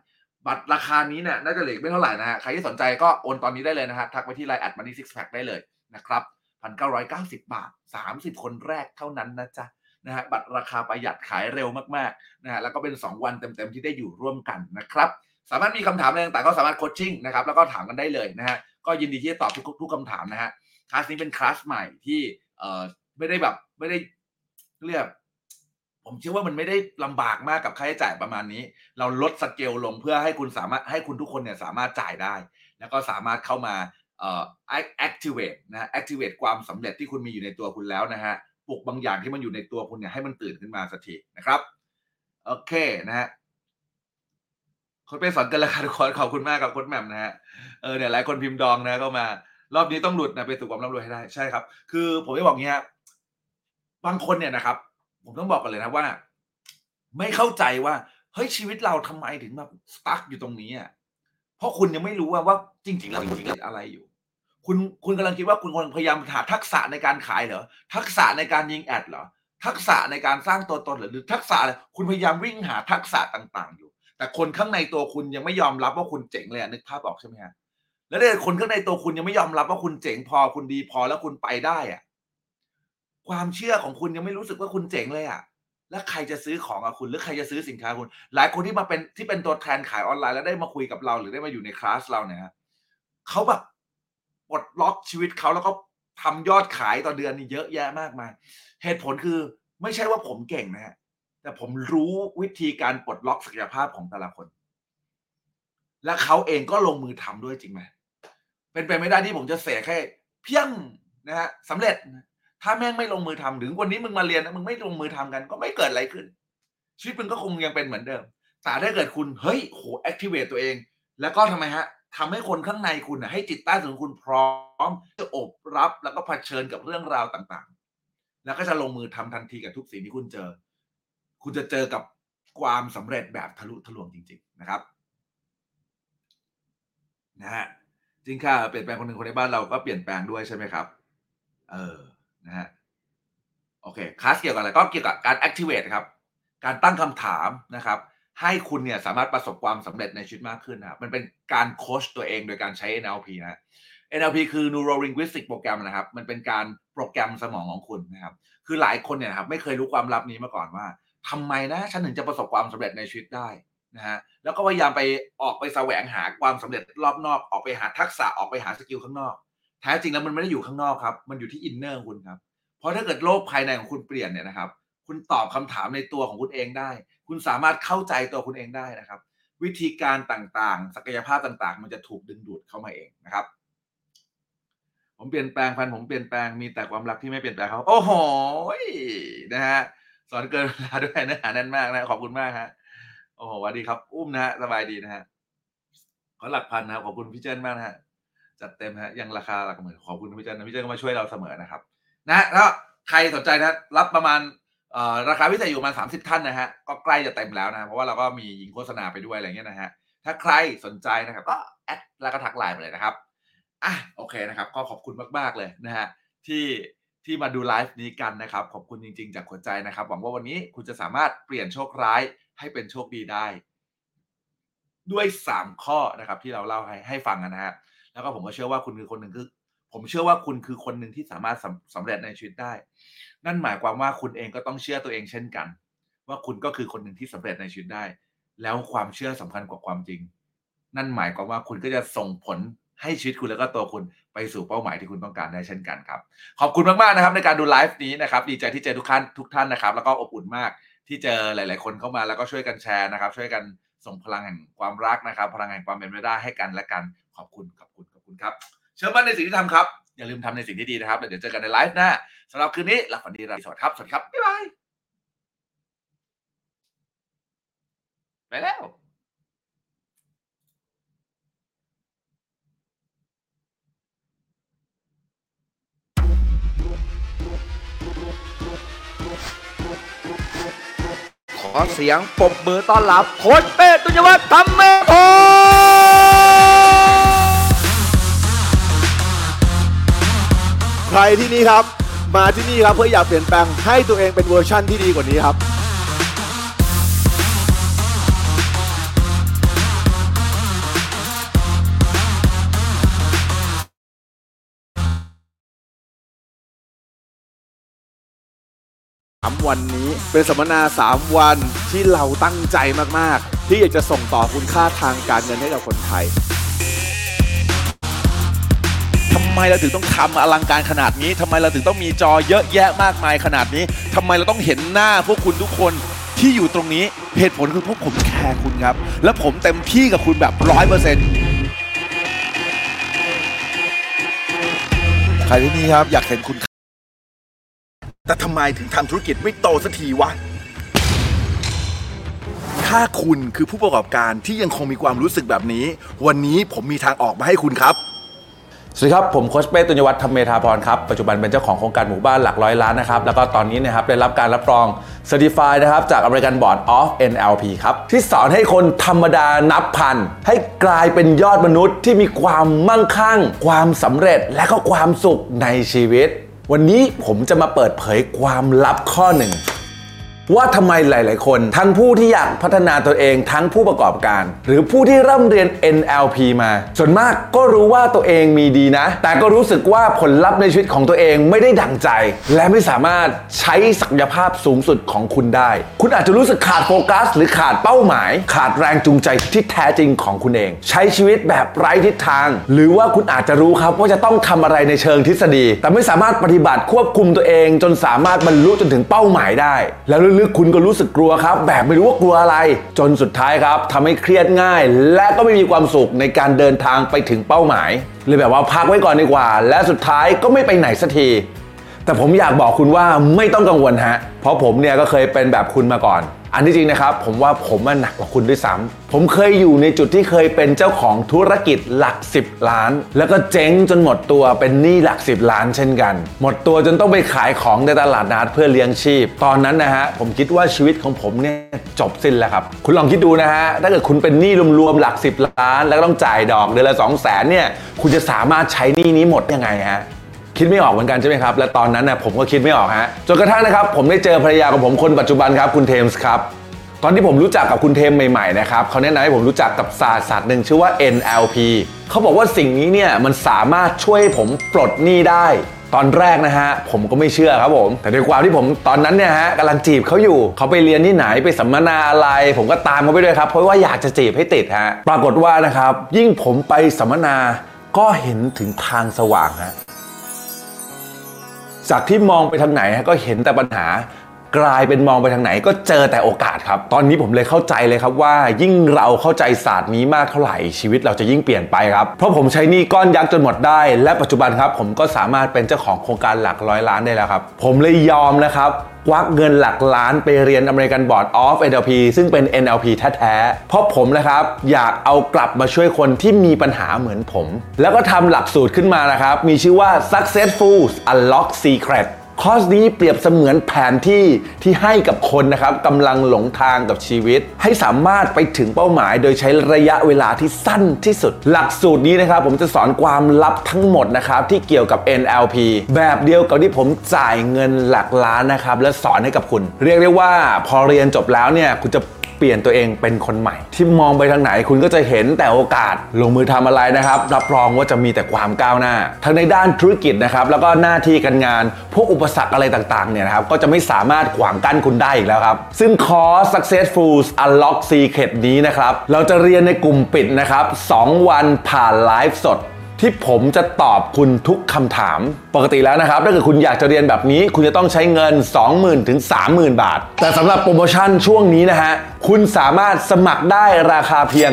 บัตรราคานี้เนี่ยน่าจะเหลือไม่เท่าไหร่นะฮะใครที่สนใจก็โอนตอนนี้ได้เลยนะฮะทักไปที่ไลน์แอดมันนี่ซิกแพคได้เลยนะครับพันเก้าร้อยเก้าสิบบาทสามสิบคนแรกเท่านั้นนะจ๊ะนะฮะบัตรราคาประหยัดขายเร็วมากๆนะฮะแล้วก็เป็น 2 วันเต็มๆที่ได้อยู่ร่วมกันนะครับ สามารถมีคำถามอะไรต่างๆก็สามารถโคชชิ่งนะครับแล้วก็ถามกันได้เลยนะฮะก็ยินดีที่จะตอบทุกทุกคำถามนะฮะ คลาสนี้เป็นคลาสใหม่ที่เออไม่ได้แบบไม่ได้เรียกผมเชื่อว่ามันไม่ได้ลำบากมากกับค่าใช้จ่ายประมาณนี้ เราลดสเกลลงเพื่อให้คุณสามารถให้คุณทุกคนเนี่ยสามารถจ่ายได้ แล้วก็สามารถเข้ามาเอ่อ activate นะ activate ความสำเร็จที่คุณมีอยู่ในตัวคุณแล้วนะฮะปลุกบางอย่างที่มันอยู่ในตัวคุณเนี่ยให้มันตื่นขึ้นมาสักทีนะครับโอเคนะฮะคนไปสอนกันแล้วค่ะทุกคนขอบคุณมากครับโค้ชแหม่มนะฮะเออเนี่ยหลายคนพิมพ์ดองนะก็มา รอบนี้ต้องหลุดนะไปสู่ความร่ำรวยให้ได้ใช่ครับ คือผมจะบอกงี้ฮะบางคนเนี่ยนะครับ ผมต้องบอกกันเลยนะว่า ไม่เข้าใจว่าเฮ้ยชีวิตเราทำไมถึงแบบสตั๊กอยู่ตรงนี้อะเพราะคุณยังไม่รู้ว่าว่าจริง ๆ แล้วคุณติดอะไรอยู่ คุณคุณกำลังคิดว่าคุณกำลังพยายามหาทักษะในการขายเหรอทักษะในการยิงแอดเหรอทักษะในการสร้างตัวตนเหรอหรือทักษะอะไรคุณพยายามวิ่งหาทักษะต่าง ๆ อยู่ แต่คนข้างในตัวคุณยังไม่ยอมรับว่าคุณเจ๋งเลยนึกภาพออกใช่ไหมฮะ แล้วเนี่ยคนข้างในตัวคุณยังไม่ยอมรับว่าคุณเจ๋งพอคุณดีพอแล้วคุณไปได้อะความเชื่อของคุณยังไม่รู้สึกว่าคุณเจ๋งเลยอะ แล้วใครจะซื้อของกับคุณหรือใครจะซื้อสินค้าคุณ หลายคนที่มาเป็นที่เป็นตัวแทนขายออนไลน์แล้วได้มาคุยกับเรา หรือได้มาอยู่ในคลาสเราเนี่ยฮะเขาแบบปลดล็อกชีวิตเขาแล้วก็ทำยอดขายต่อเดือนนี่เยอะแยะมากมาย เหตุผลคือไม่ใช่ว่าผมเก่งนะฮะแต่ผมรู้วิธีการปลดล็อกศักยภาพของแต่ละคน และเขาเองก็ลงมือทำด้วยจริงไหม เป็นไปไม่ได้ที่ผมจะเสกให้เพียงนะฮะสำเร็จ ถ้าแม่งไม่ลงมือทำถึงวันนี้มึงมาเรียนนะมึงไม่ลงมือทำกัน ก็ไม่เกิดอะไรขึ้น ชีวิตมึงก็คงยังเป็นเหมือนเดิม แต่ถ้าเกิดคุณเฮ้ยโหแอคทีเวตตัวเอง แล้วก็ทำไมฮะทำให้คนข้างในคุณนะให้จิตใต้สำนึกคุณพร้อมจะอบรับแล้วก็เผชิญกับเรื่องราวต่างๆ แล้วก็จะลงมือทำทันทีกับทุกสิ่งที่คุณเจอ คุณจะเจอกับความสำเร็จแบบทะลุทะลวงจริง ๆ นะครับ นะฮะ จริงค่ะเปลี่ยนแปลงคนหนึ่งคนในบ้านเราก็เปลี่ยนแปลงด้วยใช่ไหมครับ เออนะฮะโอเคคลาสเกี่ยวกับอะไรก็เกี่ยวกับการ activate ครับ การตั้งคำถามนะครับ ให้คุณเนี่ยสามารถประสบความสำเร็จในชีวิตมากขึ้นนะครับมันเป็นการโค้ชตัวเองโดยการใช้ NLP นะ NLP คือ Neuro Linguistic Program นะครับ มันเป็นการโปรแกรมสมองของคุณนะครับ คือหลายคนเนี่ยครับไม่เคยรู้ความลับนี้มาก่อนว่าทำไมนะฉันถึงจะประสบความสำเร็จในชีวิตได้ นะฮะแล้วก็พยายามไปออกไปแสวงหาความสำเร็จรอบนอกออกไปหาทักษะออกไปหา skill ข้างนอก แท้จริงแล้วมันไม่ได้อยู่ข้างนอกครับ มันอยู่ที่ inner ของคุณครับ เพราะถ้าเกิดโลกภายในของคุณเปลี่ยนเนี่ยนะครับ คุณตอบคำถามในตัวของคุณเองได้ คุณสามารถเข้าใจตัวคุณเองได้นะครับ วิธีการต่างๆ ศักยภาพต่างๆ มันจะถูกดึงดูดเข้ามาเองนะครับ ผมเปลี่ยนแปลงแฟนผมเปลี่ยนแปลงมีแต่ความรักที่ไม่เปลี่ยนแปลงเขาโอ้โหนะฮะสอนเกินเวลาด้วยเนื้อหาแน่นมากนะขอบคุณมากฮะ โอ้โหสวัสดีครับ อุ้มนะฮะ สบายดีนะฮะ ขอหลักพันนะครับขอบคุณพี่เจนมากนะฮะ จัดเต็มฮะ ยังราคาหลักหมื่น ขอบคุณพี่เจนนะพี่เจนก็มาช่วยเราเสมอนะครับ นะแล้วใครสนใจนะ รับประมาณราคาพิเศษอยู่ประมาณ30ท่านนะฮะ ก็ใกล้จะเต็มแล้วนะ เพราะว่าเราก็มียิงโฆษณาไปด้วยอะไรเงี้ยนะฮะ ถ้าใครสนใจนะครับ ก็แอดแล้วก็ทักไลน์มาเลยนะครับ อะ โอเคนะครับ ก็ขอบคุณมากๆเลยนะฮะ ที่ที่มาดูไลฟ์นี้กันนะครับ ขอบคุณจริง ๆ จากหัวใจนะครับ หวังว่าวันนี้คุณจะสามารถเปลี่ยนโชคร้าย ให้เป็นโชคดีได้ ด้วย 3 ข้อนะครับ ที่เราเล่าให้ให้ฟังนะฮะแล้วก็ผมก็เชื่อว่าคุณคือคนหนึ่งคือ ผมเชื่อว่าคุณคือคนหนึ่งที่สามารถสำสำเร็จในชีวิตได้ นั่นหมายความว่าคุณเองก็ต้องเชื่อตัวเองเช่นกัน ว่าคุณก็คือคนหนึ่งที่สำเร็จในชีวิตได้ แล้วความเชื่อสำคัญกว่าความจริง นั่นหมายความว่าคุณก็จะส่งผลให้ชีวิตคุณแล้วก็ตัวคุณไปสู่เป้าหมายที่คุณต้องการได้เช่นกันครับ ขอบคุณมากๆนะครับในการดูไลฟ์นี้นะครับ ดีใจที่เจอทุกท่านทุกท่านนะครับ แล้วก็อบอุ่นมาก ที่เจอหลาย ๆ คนเข้ามาแล้วก็ช่วยกันแชร์นะครับ ช่วยกันส่งพลังแห่งความรักนะครับ พลังแห่งความเป็นไปได้ให้กันและกันขอบคุณขอบคุณขอบคุณครับ เชื่อมั่นในสิ่งที่ทำครับ อย่าลืมทำในสิ่งที่ดีนะครับแล้วเดี๋ยวเจอกันในไลฟ์หน้าสำหรับคืนนี้หลับฝันดีราตรีสวัสดิ์ครับสวัสดีครับบ๊ายบายไปแล้ว ขอเสียงปรบมือต้อนรับโค้ชเป้ตุนยวัฒน์ทำเมพใครที่นี่ครับ มาที่นี่ครับเพื่ออยากเปลี่ยนแปลงให้ตัวเองเป็นเวอร์ชั่นที่ดีกว่านี้ครับ สามวันนี้เป็นสัมมนา 3 วันที่เราตั้งใจมาก ๆ ที่อยากจะส่งต่อคุณค่าทางการเงินให้กับคนไทยทำไมเราถึงต้องทำอลังการขนาดนี้ทำไมเราถึงต้องมีจอเยอะแยะมากมายขนาดนี้ทำไมเราต้องเห็นหน้าพวกคุณทุกคนที่อยู่ตรงนี้เหตุผลคือพวกผมแคร์คุณครับ และผมเต็มที่กับคุณแบบร้อยเปอร์เซ็นต์ใครที่นี่ครับอยากเห็นคุณ แต่ทำไมถึงทำธุรกิจไม่โตสักทีวะ ถ้าคุณคือผู้ประกอบการที่ยังคงมีความรู้สึกแบบนี้ วันนี้ผมมีทางออกมาให้คุณครับ สวัสดีครับ ผมโคชเป้ตุญญวัฒน์ธรรมเมธาพรครับ ปัจจุบันเป็นเจ้าของโครงการหมู่บ้านหลักร้อยล้านนะครับ แล้วก็ตอนนี้นะครับได้รับการรับรอง Certified นะครับ จาก American Board of NLP ครับ ที่สอนให้คนธรรมดานับพัน ให้กลายเป็นยอดมนุษย์ที่มีความมั่งคั่ง ความสำเร็จและก็ความสุขในชีวิต วันนี้ผมจะมาเปิดเผยความลับข้อหนึ่ง ว่าทำไมหลาย ๆ คน ทั้งผู้ที่อยากพัฒนาตัวเองทั้งผู้ประกอบการ หรือผู้ที่ร่ำเรียน NLP มา ส่วนมากก็รู้ว่าตัวเองมีดีนะ แต่ก็รู้สึกว่าผลลัพธ์ในชีวิตของตัวเองไม่ได้ดั่งใจ และไม่สามารถใช้ศักยภาพสูงสุดของคุณได้ คุณอาจจะรู้สึกขาดโฟกัส หรือขาดเป้าหมาย ขาดแรงจูงใจที่แท้จริงของคุณเอง ใช้ชีวิตแบบไร้ทิศทาง หรือว่าคุณอาจจะรู้ครับว่าจะต้องทำอะไรในเชิงทฤษฎี แต่ไม่สามารถปฏิบัติควบคุมตัวเอง จนสามารถบรรลุจนถึงเป้าหมายได้ แล้วลึกๆ คุณก็รู้สึกกลัวครับ แบบไม่รู้ว่ากลัวอะไร จนสุดท้ายครับทำให้เครียดง่าย และก็ไม่มีความสุขในการเดินทางไปถึงเป้าหมายเลยแบบว่าพักไว้ก่อนดีกว่า และสุดท้ายก็ไม่ไปไหนสักทีแต่ผมอยากบอกคุณว่าไม่ต้องกังวลฮะ เพราะผมเนี่ยก็เคยเป็นแบบคุณมาก่อน อันที่จริงนะครับ ผมว่าผมมันหนักกว่าคุณด้วยซ้ำผมเคยอยู่ในจุดที่เคยเป็นเจ้าของธุรกิจหลัก 10 ล้าน แล้วก็เจ๊งจนหมดตัวเป็นหนี้หลัก 10 ล้านเช่นกัน หมดตัวจนต้องไปขายของในตลาดนัดเพื่อเลี้ยงชีพ ตอนนั้นนะฮะผมคิดว่าชีวิตของผมเนี่ยจบสิ้นแล้วครับ คุณลองคิดดูนะฮะถ้าเกิดคุณเป็นหนี้รวมๆหลัก 10 ล้าน แล้วก็ต้องจ่ายดอกเดือนละ2 0 0 0 0นเนี่ยคุณจะสามารถใช้หนี้นี้หมดยังไงฮะ คิดไม่ออกเหมือนกันใช่ไหมครับและตอนนั้นนะผมก็คิดไม่ออกฮะจนกระทั่งนะครับผมได้เจอภรรยาของผมคนปัจจุบันครับคุณเทมส์ครับตอนที่ผมรู้จักกับคุณเทมใหม่ๆนะครับเขาแนะนำให้ผมรู้จักกับศาสตร์ศาสตร์หนึ่งชื่อว่า NLP เขาบอกว่าสิ่งนี้เนี่ยมันสามารถช่วยผมปลดหนี้ได้ ตอนแรกนะฮะผมก็ไม่เชื่อครับผม แต่ด้วยความที่ผมตอนนั้นเนี่ยฮะกำลังจีบเขาอยู่เขาไปเรียนที่ไหนไปสัมมนาอะไร ผมก็ตามเขาไปด้วยครับ เพราะว่าอยากจะจีบให้ติดฮะปรากฏว่านะครับยิ่งผมไปสัมมนาก็เห็นถึงทางสว่างฮะ จากที่มองไปทางไหนก็เห็นแต่ปัญหา กลายเป็นมองไปทางไหนก็เจอแต่โอกาสครับ ตอนนี้ผมเลยเข้าใจเลยครับว่า ยิ่งเราเข้าใจศาสตร์นี้มากเท่าไหร่ชีวิตเราจะยิ่งเปลี่ยนไปครับ เพราะผมใช้นี้ก้อนยักษ์จนหมดได้ และปัจจุบันครับ ผมก็สามารถเป็นเจ้าของโครงการหลักร้อยล้านได้แล้วครับ ผมเลยยอมนะครับควักเงินหลักล้านไปเรียน American Board of NLP ซึ่งเป็น NLP แท้ๆ เพราะผมนะครับ อยากเอากลับมาช่วยคนที่มีปัญหาเหมือนผม แล้วก็ทำหลักสูตรขึ้นมานะครับ มีชื่อว่า Successful Unlock Secret คอร์สนี้เปรียบเสมือนแผนที่ที่ให้กับคนนะครับกำลังหลงทางกับชีวิต ให้สามารถไปถึงเป้าหมายโดยใช้ระยะเวลาที่สั้นที่สุด หลักสูตรนี้นะครับ ผมจะสอนความลับทั้งหมดนะครับที่เกี่ยวกับ NLP แบบเดียวกับที่ผมจ่ายเงินหลักล้านนะครับและสอนให้กับคุณ เรียกได้ว่าพอเรียนจบแล้วเนี่ยคุณจะ เปลี่ยนตัวเองเป็นคนใหม่ ที่มองไปทางไหนคุณก็จะเห็นแต่โอกาสลงมือทำอะไรนะครับ รับรองว่าจะมีแต่ความก้าวหน้า ทั้งในด้านธุรกิจนะครับแล้วก็หน้าที่การงาน พวกอุปสรรคอะไรต่างๆเนี่ยนะครับก็จะไม่สามารถขวางกั้นคุณได้อีกแล้วครับ ซึ่งคอร์ส Successful Unlock Secret นี้นะครับเราจะเรียนในกลุ่มปิดนะครับ2วันผ่านไลฟ์สด ที่ผมจะตอบคุณทุกคำถาม ปกติแล้วนะครับ ถ้าเกิดคุณอยากจะเรียนแบบนี้ คุณจะต้องใช้เงิน 20,000ถึง30,000 บาท แต่สำหรับโปรโมชั่นช่วงนี้นะฮะ คุณสามารถสมัครได้ราคาเพียง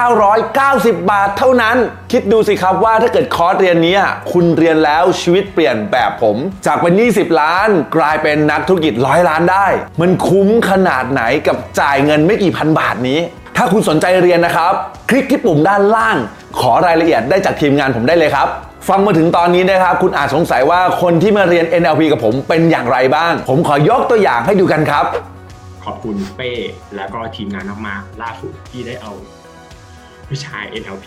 1,990 บาทเท่านั้น คิดดูสิครับว่าถ้าเกิดคอร์สเรียนนี้คุณเรียนแล้วชีวิตเปลี่ยนแบบผม จากเป็น20 ล้าน กลายเป็นนักธุรกิจร้อยล้านได้ มันคุ้มขนาดไหนกับจ่ายเงินไม่กี่พันบาทนี้ ถ้าคุณสนใจเรียนนะครับ คลิกที่ปุ่มด้านล่าง ขอรายละเอียดได้จากทีมงานผมได้เลยครับ ฟังมาถึงตอนนี้นะครับ คุณอาจสงสัยว่าคนที่มาเรียน NLP กับผมเป็นอย่างไรบ้าง ผมขอยกตัวอย่างให้ดูกันครับ ขอบคุณเป้แล้วก็ทีมงานมากๆล่าสุดที่ได้เอาวิชา NLP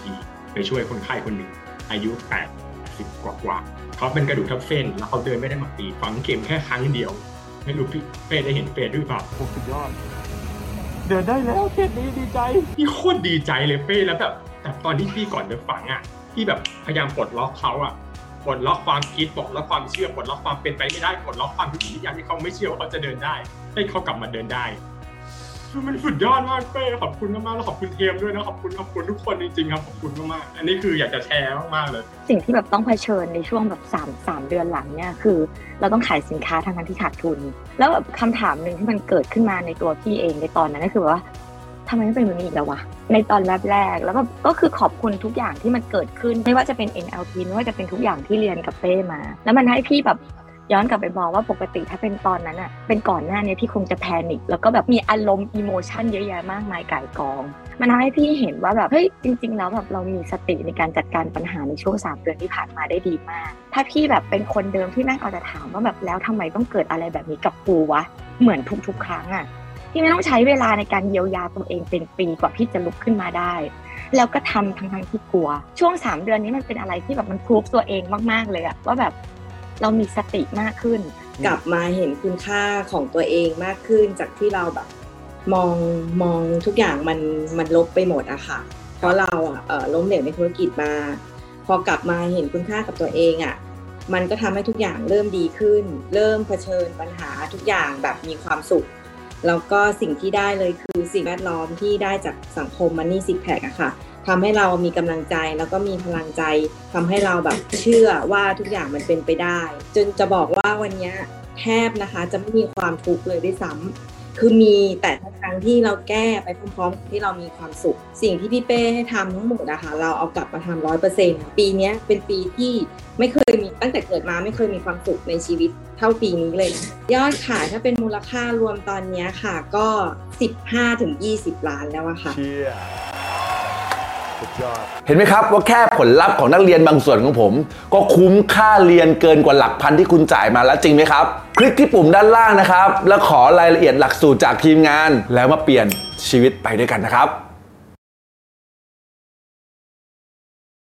ไปช่วยคนไข้คนหนึ่งอายุ 80 กว่ากว่าๆเขาเป็นกระดูกทับเส้น แล้วเขาเดินไม่ได้มาปีฝังเข็มแค่ครั้งเดียว ไม่รู้พี่เป้ได้เห็นเป้ด้วยเปล่าโอ้สุดยอด เดินได้แล้วเข็มนี้ดีใจ พี่โคตรดีใจเลยเป้แล้วแบบแต่ตอนที่พี่ก่อนเดินฝังอะพี่แบบพยายามปลดล็อกเขาอะปลดล็อกความคิดปลดล็อกความเชื่อปลดล็อกความเป็นไปไม่ได้ปลดล็อกความทุกสิ่งทุกอย่างที่เขาไม่เชื่อว่าเขาจะเดินได้ให้เขากลับมาเดินได้ คือมันสุดยอดมากเป้ขอบคุณมากๆแล้วขอบคุณเทมด้วยนะขอบคุณขอบคุณทุกคนจริงๆครับขอบคุณมากๆอันนี้คืออยากจะแชร์มากๆเลย สิ่งที่แบบต้องเผชิญในช่วงแบบสามสามเดือนหลังเนี่ยคือ เราต้องขายสินค้าทางนั้นที่ขาดทุน แล้วแบบคำถามหนึ่งที่มันเกิดขึ้นมาในตัวพี่เองในตอนนั้นก็คือว่าทำไมไม่เป็นแบบนี้อีกแล้ววะในตอนแรกแรกแล้วก็ก็คือขอบคุณทุกอย่างที่มันเกิดขึ้น ไม่ว่าจะเป็น NLP ไม่ว่าจะเป็นทุกอย่างที่เรียนกับเป้มา แล้วมันให้พี่แบบ ย้อนกลับไปมองว่าปกติถ้าเป็นตอนนั้นอะเป็นก่อนหน้านี้พี่คงจะแพนิคแล้วก็แบบมีอารมณ์อิโมชันเยอะแยะมากมายก่ายกอง มันทำให้พี่เห็นว่าแบบเฮ้ยจริง ๆ แล้วแบบเรามีสติในการจัดการปัญหาในช่วงสามเดือนที่ผ่านมาได้ดีมาก ถ้าพี่แบบเป็นคนเดิมที่แม่งเอาแต่ถามว่าแบบแล้วทำไมต้องเกิดอะไรแบบนี้กับกูวะเหมือนทุกๆครั้งอะพี่ไม่ต้องใช้เวลาในการเยียวยาตัวเองเป็นปีกว่าพี่จะลุกขึ้นมาได้แล้วก็ทำทั้งๆที่กลัว ช่วงสามเดือนนี้มันเป็นอะไรที่แบบมันพูฟตัวเองมาก ๆ เลยอะว่าแบบ เรามีสติมากขึ้น กลับมาเห็นคุณค่าของตัวเองมากขึ้น จากที่เราแบบ มองมองทุกอย่างมันมันลบไปหมดอะค่ะ เพราะเราอะเอ่อล้มเหลวในธุรกิจมา พอกลับมาเห็นคุณค่ากับตัวเองอะมันก็ทำให้ทุกอย่างเริ่มดีขึ้น เริ่มเผชิญปัญหาทุกอย่างแบบมีความสุข แล้วก็สิ่งที่ได้เลยคือสิ่งแวดล้อมที่ได้จากสังคมมันนี่ซิกแพคอะค่ะ ทำให้เรามีกำลังใจแล้วก็มีพลังใจทำให้เราแบบเชื่อว่าทุกอย่างมันเป็นไปได้ จนจะบอกว่าวันนี้แทบนะคะจะไม่มีความทุกข์เลยด้วยซ้ำคือมีแต่ทุกครั้งที่เราแก้ไปพร้อมๆที่เรามีความสุข สิ่งที่พี่เป้ให้ทำทั้งหมดนะคะเราเอากลับมาทำร้อยเปอร์เซ็นต์ปีนี้เป็นปีที่ไม่เคยมีตั้งแต่เกิดมาไม่เคยมีความสุขในชีวิตเท่าปีนี้เลยนะยอดขายถ้าเป็นมูลค่ารวมตอนนี้ค่ะก็ 15-20 ล้านแล้วอะค่ะ เห็นไหมครับว่าแค่ผลลัพธ์ของนักเรียนบางส่วนของผม ก็คุ้มค่าเรียนเกินกว่าหลักพันที่คุณจ่ายมาแล้วจริงไหมครับ คลิกที่ปุ่มด้านล่างนะครับ แล้วขอรายละเอียดหลักสูตรจากทีมงาน แล้วมาเปลี่ยนชีวิตไปด้วยกันนะครับ